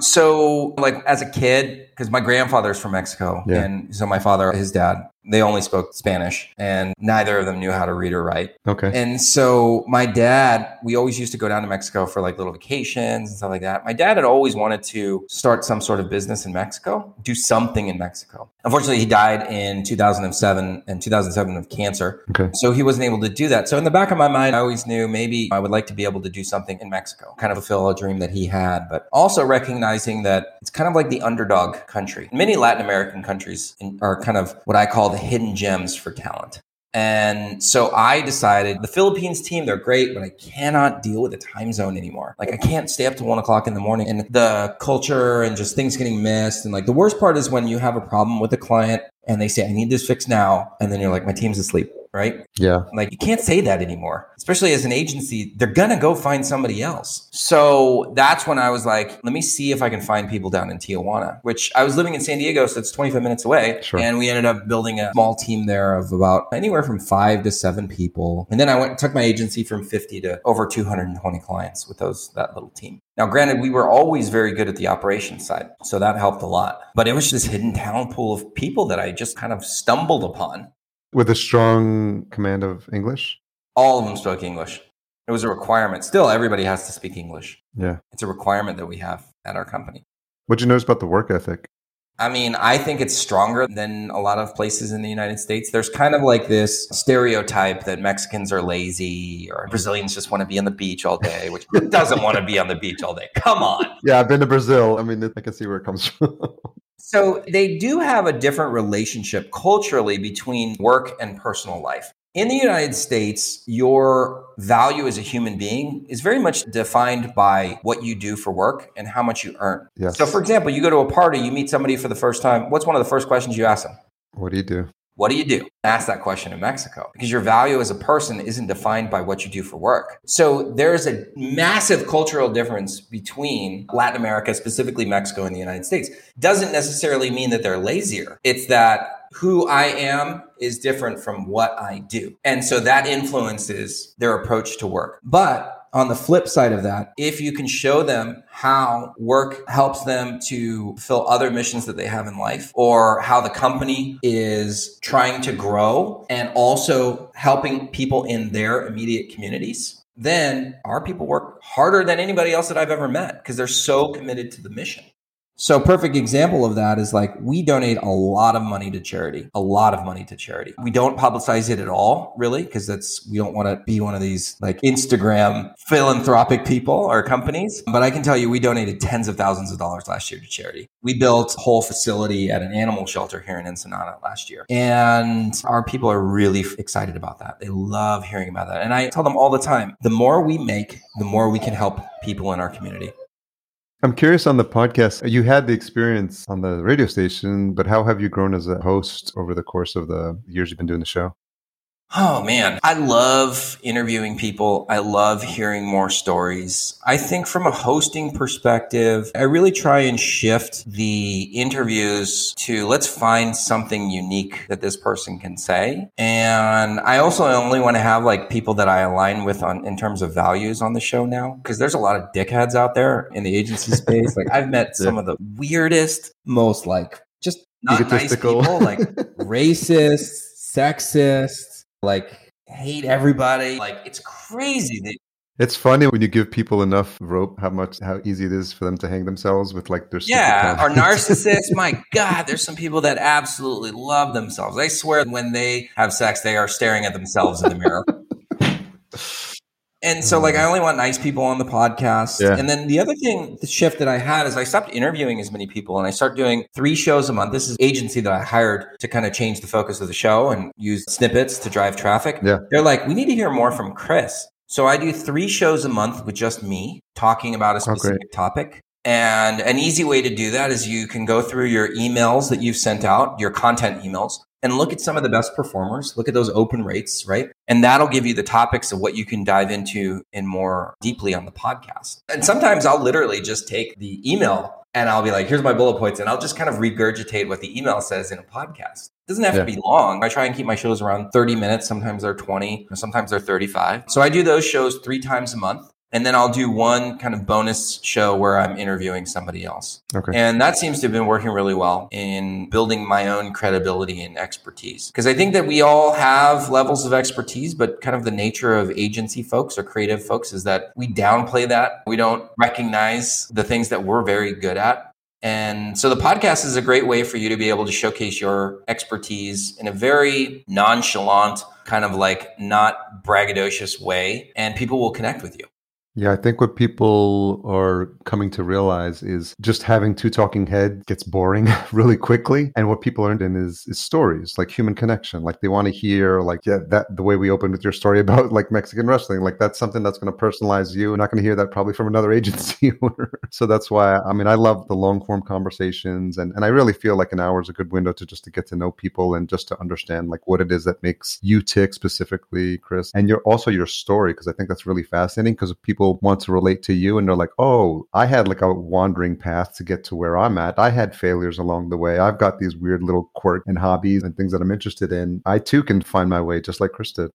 So, like as a kid, because my grandfather's from Mexico,
Yeah.
and so my father, his dad, they only spoke Spanish, and neither of them knew how to read or write.
Okay.
And so my dad, we always used to go down to Mexico for like little vacations and stuff like that. My dad had always wanted to start some sort of business in Mexico, do something in Mexico. Unfortunately, he died in 2007 and 2007 of cancer.
Okay.
So he wasn't able to do that. So in the back of my mind, I always knew maybe I would like to be able to do something in Mexico, kind of fulfill a dream that he had, but also recognizing that it's kind of like the underdog country. Many Latin American countries are kind of what I call the hidden gems for talent. And so I decided the Philippines team, they're great, but I cannot deal with the time zone anymore. Like I can't stay up to one o'clock in the morning and the culture and just things getting missed. And like the worst part is when you have a problem with a client and they say, I need this fixed now. And then you're like, my team's asleep, right?
Yeah.
Like you can't say that anymore, especially as an agency. They're going to go find somebody else. So that's when I was like, let me see if I can find people down in Tijuana, which I was living in San Diego. So it's 25 minutes away.
Sure.
And we ended up building a small team there of about anywhere from five to seven people. And then I went, took my agency from 50 to over 220 clients with those, that little team. Now, granted, we were always very good at the operations side. So that helped a lot, but it was this hidden talent pool of people that I just kind of stumbled upon.
With a strong command of English?
All of them spoke English. It was a requirement. Still, everybody has to speak English.
Yeah.
It's a requirement that we have at our company.
What'd you notice about the work ethic?
I mean, I think it's stronger than a lot of places in the United States. There's kind of like this stereotype that Mexicans are lazy or Brazilians just want to be on the beach all day, which doesn't want to be on the beach all day? Come on.
Yeah, I've been to Brazil. I mean, I can see where it comes from.
So they do have a different relationship culturally between work and personal life. In the United States, your value as a human being is very much defined by what you do for work and how much you earn.
yes.
So, for example, you go to a party, you meet somebody for the first time. What's one of the first questions you ask them?
what do you do?
What do you do? Ask that question in Mexico because your value as a person isn't defined by what you do for work. So there's a massive cultural difference between Latin America, specifically Mexico and the United States. Doesn't necessarily mean that they're lazier. It's that who I am is different from what I do. And so that influences their approach to work. But on the flip side of that, if you can show them how work helps them to fill other missions that they have in life, or how the company is trying to grow and also helping people in their immediate communities, then our people work harder than anybody else that I've ever met because they're so committed to the mission. So, perfect example of that is like we donate a lot of money to charity, a lot of money to charity. We don't publicize it at all, really, because that's we don't want to be one of these like Instagram philanthropic people or companies. But I can tell you, we donated tens of thousands of dollars last year to charity. We built a whole facility at an animal shelter here in Ensenada last year, and our people are really excited about that. They love hearing about that, and I tell them all the time: the more we make, the more we can help people in our community.
I'm curious on the podcast. You had the experience on the radio station, but how have you grown as a host over the course of the years you've been doing the show?
Oh man, I love interviewing people. I love hearing more stories. I think from a hosting perspective, I really try and shift the interviews to let's find something unique that this person can say. And I also only want to have like people that I align with on in terms of values on the show now because there's a lot of dickheads out there in the agency space. Like I've met some of the weirdest, most like just not nice
Egotistical.
people, like racist, sexist, like hate everybody. Like it's crazy. That,
It's funny when you give people enough rope, how much, how easy it is for them to hang themselves with like their
yeah,
comments.
narcissists. My God, there's some people that absolutely love themselves. I swear, when they have sex, they are staring at themselves in the mirror. And so, like, I mm. only want nice people on the podcast.
Yeah.
And then the other thing, the shift that I had is I stopped interviewing as many people and I started doing three shows a month. This is agency that I hired to kind of change the focus of the show and use snippets to drive traffic.
Yeah.
They're like, we need to hear more from Chris. So I do three shows a month with just me talking about a
Oh,
specific topic. And an easy way to do that is you can go through your emails that you've sent out, your content emails, and look at some of the best performers. Look at those open rates, right? And that'll give you the topics of what you can dive into in more deeply on the podcast. And sometimes I'll literally just take the email and I'll be like, here's my bullet points. And I'll just kind of regurgitate what the email says in a podcast. It doesn't have
Yeah.
to be long. I try and keep my shows around 30 minutes. Sometimes they're 20, sometimes they're 35. So I do those shows three times a month. And then I'll do one kind of bonus show where I'm interviewing somebody else.
Okay.
And that seems to have been working really well in building my own credibility and expertise. Because I think that we all have levels of expertise, but kind of the nature of agency folks or creative folks is that we downplay that. We don't recognize the things that we're very good at. And so the podcast is a great way for you to be able to showcase your expertise in a very nonchalant, kind of like not braggadocious way, and people will connect with you.
Yeah, I think what people are coming to realize is just having two talking heads gets boring really quickly. And what people are in is, is stories, like human connection. Like they want to hear, like, yeah, that the way we opened with your story about like Mexican wrestling, like that's something that's going to personalize you. We're not going to hear that probably from another agency. so that's why, I mean, I love the long form conversations. And, and I really feel like an hour is a good window to just to get to know people and just to understand like what it is that makes you tick specifically, Chris. And you're also your story, because I think that's really fascinating because people want to relate to you and they're like, oh, I had like a wandering path to get to where I'm at. I had failures along the way. I've got these weird little quirks and hobbies and things that I'm interested in. I too can find my way just like Chris did.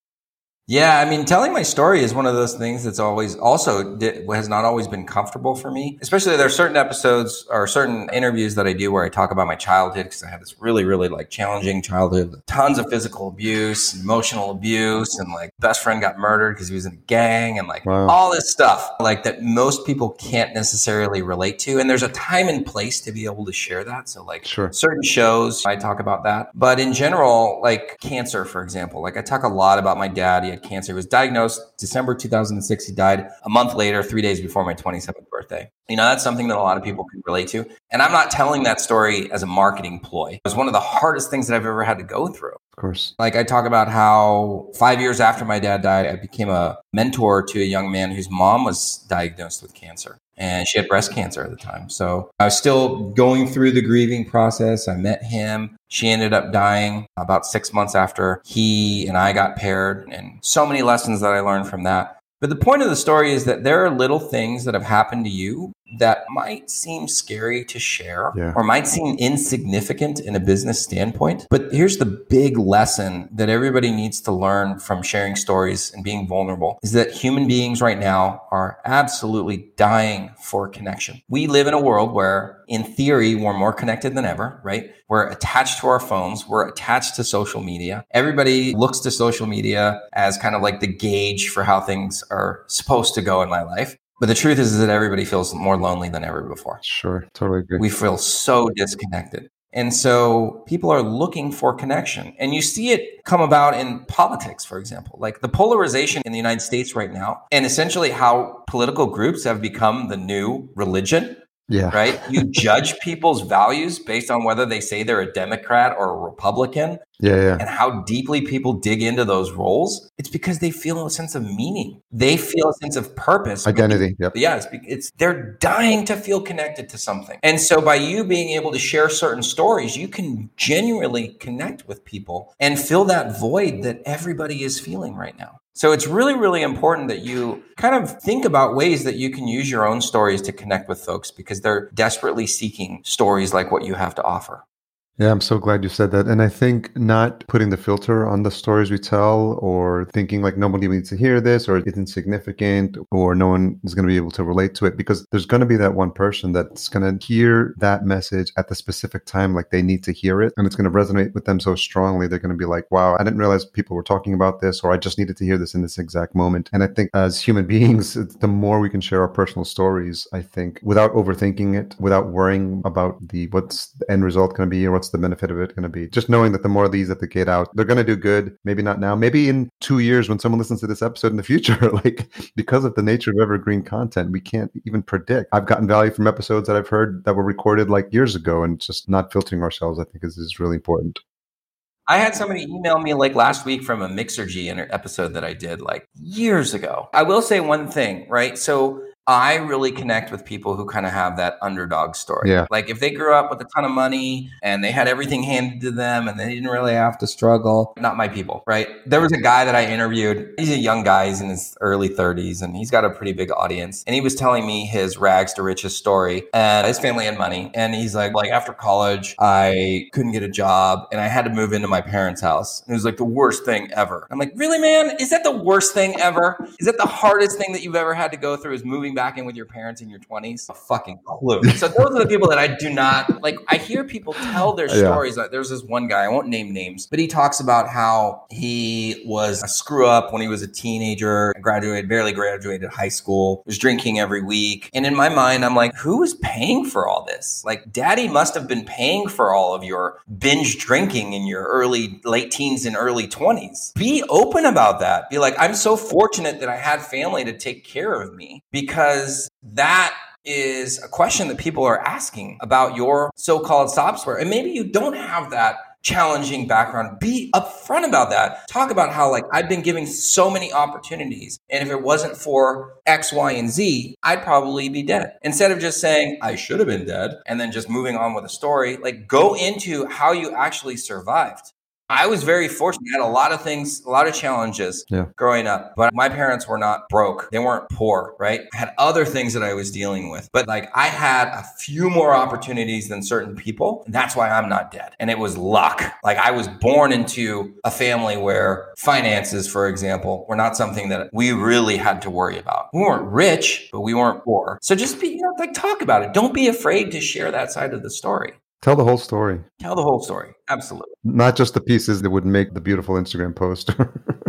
Yeah, I mean, telling my story is one of those things that's always also di- has not always been comfortable for me. Especially there are certain episodes or certain interviews that I do where I talk about my childhood because I had this really, really like challenging childhood, tons of physical abuse, emotional abuse, and like best friend got murdered because he was in a gang, and like
Wow.
all this stuff like that most people can't necessarily relate to. And there's a time and place to be able to share that. So like
Sure.
certain shows I talk about that. But in general, like cancer, for example, like I talk a lot about my dad. Had cancer. He was diagnosed December 2006. He died a month later, three days before my 27th birthday. You know, that's something that a lot of people can relate to. And I'm not telling that story as a marketing ploy. It was one of the hardest things that I've ever had to go through.
Of course.
Like I talk about how five years after my dad died, I became a mentor to a young man whose mom was diagnosed with cancer and she had breast cancer at the time. So I was still going through the grieving process. I met him. She ended up dying about six months after he and I got paired and so many lessons that I learned from that. But the point of the story is that there are little things that have happened to you that might seem scary to share
Yeah.
or might seem insignificant in a business standpoint. But here's the big lesson that everybody needs to learn from sharing stories and being vulnerable is that human beings right now are absolutely dying for connection. We live in a world where in theory we're more connected than ever, right? We're attached to our phones, we're attached to social media. Everybody looks to social media as kind of like the gauge for how things are supposed to go in my life. But the truth is, is that everybody feels more lonely than ever before.
Sure. Totally agree.
We feel so disconnected. And so people are looking for connection. And you see it come about in politics, for example, like the polarization in the United States right now, and essentially how political groups have become the new religion,
yeah.
right? You judge people's values based on whether they say they're a Democrat or a Republican
Yeah. Yeah.
and how deeply people dig into those roles. It's because they feel a sense of meaning, they feel a sense of purpose.
Identity. Yep.
Yeah, it's, it's they're dying to feel connected to something. And so by you being able to share certain stories, you can genuinely connect with people and fill that void that everybody is feeling right now. So it's really really important that you kind of think about ways that you can use your own stories to connect with folks because they're desperately seeking stories like what you have to offer.
Yeah, I'm so glad you said that. And I think not putting the filter on the stories we tell or thinking like nobody needs to hear this or it's insignificant or no one is going to be able to relate to it because there's going to be that one person that's going to hear that message at the specific time like they need to hear it and it's going to resonate with them so strongly they're going to be like, wow, I didn't realize people were talking about this or I just needed to hear this in this exact moment. And I think as human beings, the more we can share our personal stories, I think without overthinking it, without worrying about the what's the end result going to be or what's the benefit of it going to be. Just knowing that the more of these that they get out, they're going to do good. Maybe not now, maybe in two years when someone listens to this episode in the future. like because of the nature of evergreen content, we can't even predict. I've gotten value from episodes that I've heard that were recorded like years ago, and just not filtering ourselves, I think, is, is really important.
I had somebody email me like last week from a Mixergy episode that I did like years ago. I will say one thing, right? So I really connect with people who kind of have that underdog story.
Yeah.
Like if they grew up with a ton of money and they had everything handed to them and they didn't really have to struggle, not my people, right? There was a guy that I interviewed. He's a young guy, he's in his early 30s and he's got a pretty big audience. And he was telling me his rags to riches story and his family had money. And he's like, like after college, I couldn't get a job and I had to move into my parents' house. And it was like the worst thing ever. I'm like, really, man? Is that the worst thing ever? Is that the hardest thing that you've ever had to go through is moving back in with your parents in your 20s? A fucking clue. So those are the people that I do not like. I hear people tell their
Yeah.
stories. Like, There's this one guy, I won't name names, but he talks about how he was a screw up when he was a teenager, graduated, barely graduated high school, was drinking every week. And in my mind, I'm like, who is paying for all this? Like, daddy must have been paying for all of your binge drinking in your early, late teens and early 20s. Be open about that. Be like, I'm so fortunate that I had family to take care of me because that is a question that people are asking about your so-called software. And maybe you don't have that challenging background. Be upfront about that. Talk about how like I've been giving so many opportunities. And if it wasn't for X, Y, and Z, I'd probably be dead. Instead of just saying I should have been dead and then just moving on with a story, like go into how you actually survived. I was very fortunate. I had a lot of things, a lot of challenges
Yeah.
growing up, but my parents were not broke. They weren't poor, right? I had other things that I was dealing with, but like I had a few more opportunities than certain people. And that's why I'm not dead. And it was luck. Like I was born into a family where finances, for example, were not something that we really had to worry about. We weren't rich, but we weren't poor. So just be, you know, like talk about it. Don't be afraid to share that side of the story.
Tell the whole story,
Tell the whole story. Absolutely.
not just the pieces that would make the beautiful Instagram post.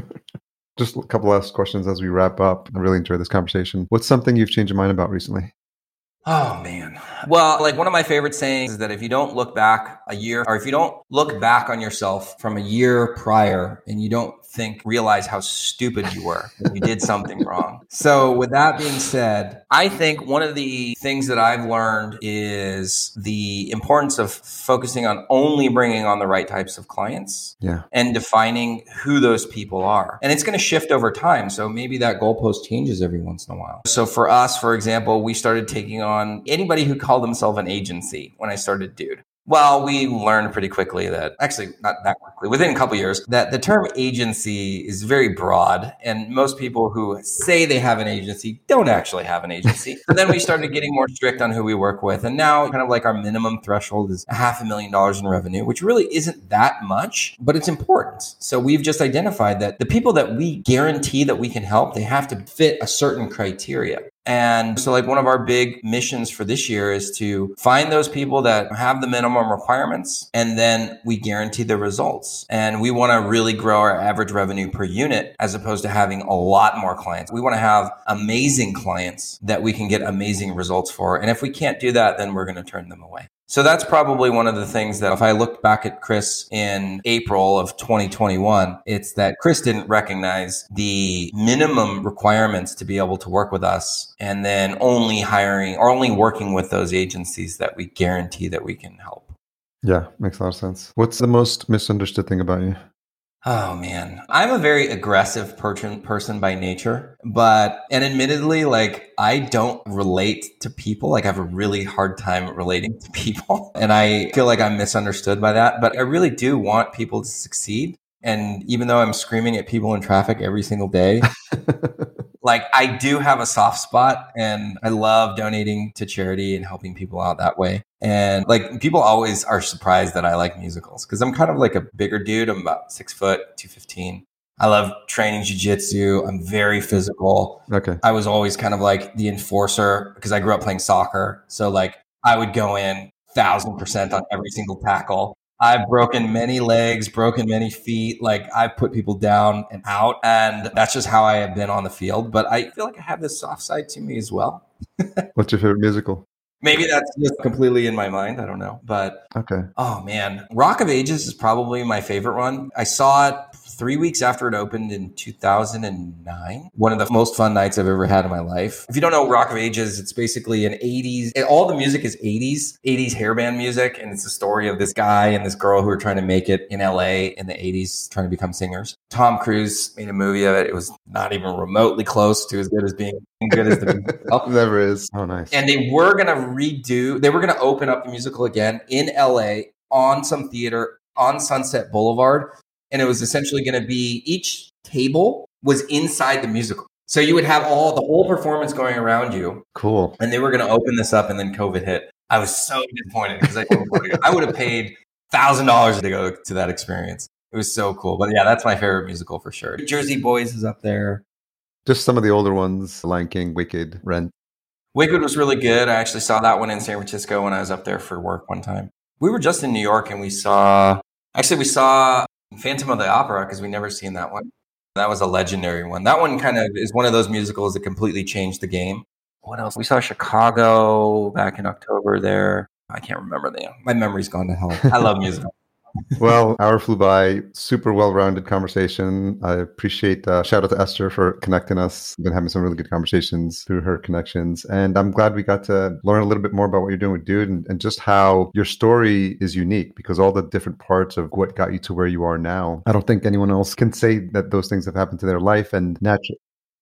just a couple last questions as we wrap up. I really enjoyed this conversation. What's something you've changed your mind about recently?
Oh man. Well, like one of my favorite sayings is that if you don't look back a year or if you don't look back on yourself from a year prior and you don't think realize how stupid you were when you did something wrong. So with that being said, I think one of the things that I've learned is the importance of focusing on only bringing on the right types of clients
Yeah.
and defining who those people are. And it's going to shift over time. So maybe that goalpost changes every once in a while. So for us, for example, we started taking on anybody who called themselves an agency when I started Dude. Well, we learned pretty quickly that actually not that quickly, within a couple years, that the term agency is very broad. And most people who say they have an agency don't actually have an agency. and then we started getting more strict on who we work with. And now kind of like our minimum threshold is a half a million dollars in revenue, which really isn't that much, but it's important. So we've just identified that the people that we guarantee that we can help, they have to fit a certain criteria. And so, like, one of our big missions for this year is to find those people that have the minimum requirements and then we guarantee the results. And we want to really grow our average revenue per unit as opposed to having a lot more clients. We want to have amazing clients that we can get amazing results for. And if we can't do that, then we're going to turn them away. So that's probably one of the things that if I look back at Chris in April of 2021, it's that Chris didn't recognize the minimum requirements to be able to work with us and then only hiring or only working with those agencies that we guarantee that we can help.
Yeah, makes a lot of sense. What's the most misunderstood thing about you?
Oh man, I'm a very aggressive person person by nature, but and admittedly, like I don't relate to people. Like I have a really hard time relating to people, and I feel like I'm misunderstood by that. But I really do want people to succeed. And even though I'm screaming at people in traffic every single day, like I do have a soft spot and I love donating to charity and helping people out that way. And like people always are surprised that I like musicals because I'm kind of like a bigger dude. I'm about six foot, 215. I love training jujitsu. I'm very physical.
Okay.
I was always kind of like the enforcer because I grew up playing soccer. So like I would go in thousand percent on every single tackle. I've broken many legs, broken many feet. Like I've put people down and out. And that's just how I have been on the field. But I feel like I have this soft side to me as well.
What's your favorite musical?
Maybe that's just completely in my mind. I don't know. But
Okay.
oh man, Rock of Ages is probably my favorite one. I saw it three weeks after it opened in 2009. One of the most fun nights I've ever had in my life. If you don't know Rock of Ages, it's basically an 80s, all the music is 80s, 80s hairband music. And it's the story of this guy and this girl who are trying to make it in LA in the 80s, trying to become singers. Tom Cruise made a movie of it. It was not even remotely close to as good as being good as the
Never is. Oh, nice.
And they were going to redo, they were going to open up the musical again in LA on some theater on Sunset Boulevard. And it was essentially going to be each table was inside the musical. So you would have all the whole performance going around you.
Cool.
And they were going to open this up and then COVID hit. I was so disappointed because I, I would have paid thousand dollars to go to that experience. It was so cool. But yeah, that's my favorite musical for sure. Jersey Boys is up there.
Just some of the older ones, Lion King, Wicked, Rent.
Wicked was really good. I actually saw that one in San Francisco when I was up there for work one time. We were just in New York and we saw, actually, we saw Phantom of the Opera because we never seen that one. That was a legendary one. That one kind of is one of those musicals that completely changed the game. What else? We saw Chicago back in October there. I can't remember the My memory's gone to hell. I love musicals
well, hour flew by. Super well-rounded conversation. I appreciate. Uh, shout out to Esther for connecting us. We've been having some really good conversations through her connections, and I'm glad we got to learn a little bit more about what you're doing with Dude and, and just how your story is unique because all the different parts of what got you to where you are now. I don't think anyone else can say that those things have happened to their life and naturally.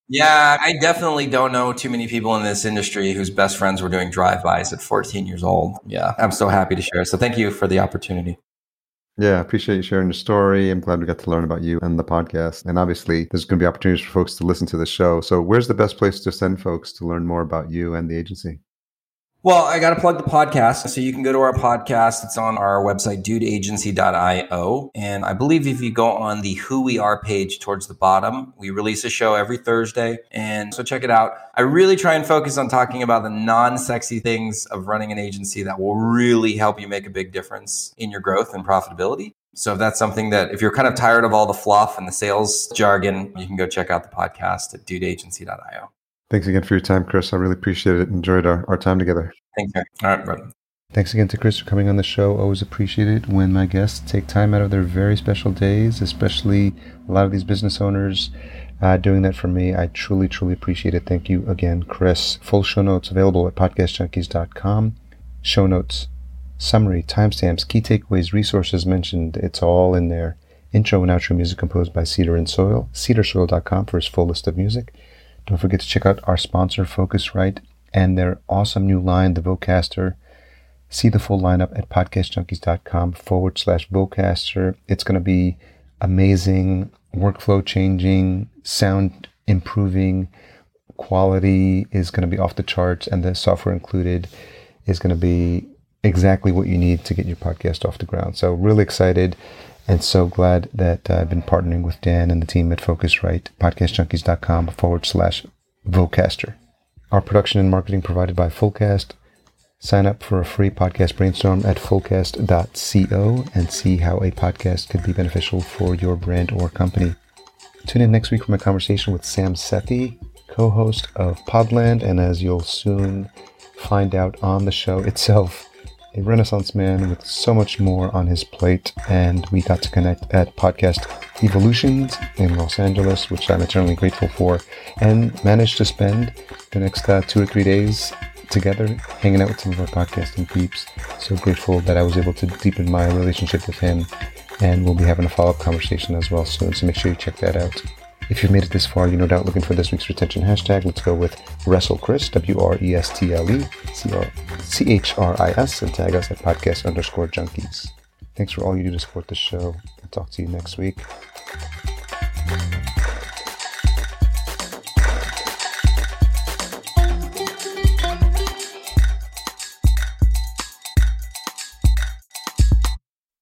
Yeah, I definitely don't know too many people in this industry whose best friends were doing drive-bys at 14 years old. Yeah, I'm so happy to share. So thank you for the opportunity.
Yeah, I appreciate you sharing your story. I'm glad we got to learn about you and the podcast. And obviously, there's going to be opportunities for folks to listen to the show. So, where's the best place to send folks to learn more about you and the agency?
Well, I got to plug the podcast. So you can go to our podcast. It's on our website, dudeagency.io. And I believe if you go on the Who We Are page towards the bottom, we release a show every Thursday. And so check it out. I really try and focus on talking about the non sexy things of running an agency that will really help you make a big difference in your growth and profitability. So if that's something that, if you're kind of tired of all the fluff and the sales jargon, you can go check out the podcast at dudeagency.io.
Thanks again for your time, Chris. I really appreciate it. Enjoyed our, our time together.
Thanks. All right, brother.
Thanks again to Chris for coming on the show. Always appreciate it when my guests take time out of their very special days, especially a lot of these business owners uh, doing that for me. I truly, truly appreciate it. Thank you again, Chris. Full show notes available at podcastjunkies.com. Show notes, summary, timestamps, key takeaways, resources mentioned. It's all in there. Intro and outro music composed by Cedar and Soil. Cedarsoil.com for his full list of music. Don't forget to check out our sponsor, Focusrite, and their awesome new line, the Vocaster. See the full lineup at podcastjunkies.com forward slash Vocaster. It's going to be amazing, workflow changing, sound improving, quality is going to be off the charts, and the software included is going to be exactly what you need to get your podcast off the ground. So, really excited and so glad that uh, I've been partnering with Dan and the team at Focusrite, podcastjunkies.com forward slash Vocaster. Our production and marketing provided by Fullcast. Sign up for a free podcast brainstorm at fullcast.co and see how a podcast could be beneficial for your brand or company. Tune in next week for my conversation with Sam Sethi, co host of Podland, and as you'll soon find out on the show itself, a Renaissance man with so much more on his plate, and we got to connect at Podcast Evolutions in Los Angeles, which I'm eternally grateful for, and managed to spend the next uh, two or three days together hanging out with some of our podcasting peeps. So grateful that I was able to deepen my relationship with him, and we'll be having a follow up conversation as well soon, so make sure you check that out. If you've made it this far, you're no doubt looking for this week's retention hashtag. Let's go with WrestleChris, W R E S T L E C H R I S, and tag us at podcast underscore junkies. Thanks for all you do to support the show. I'll talk to you next week.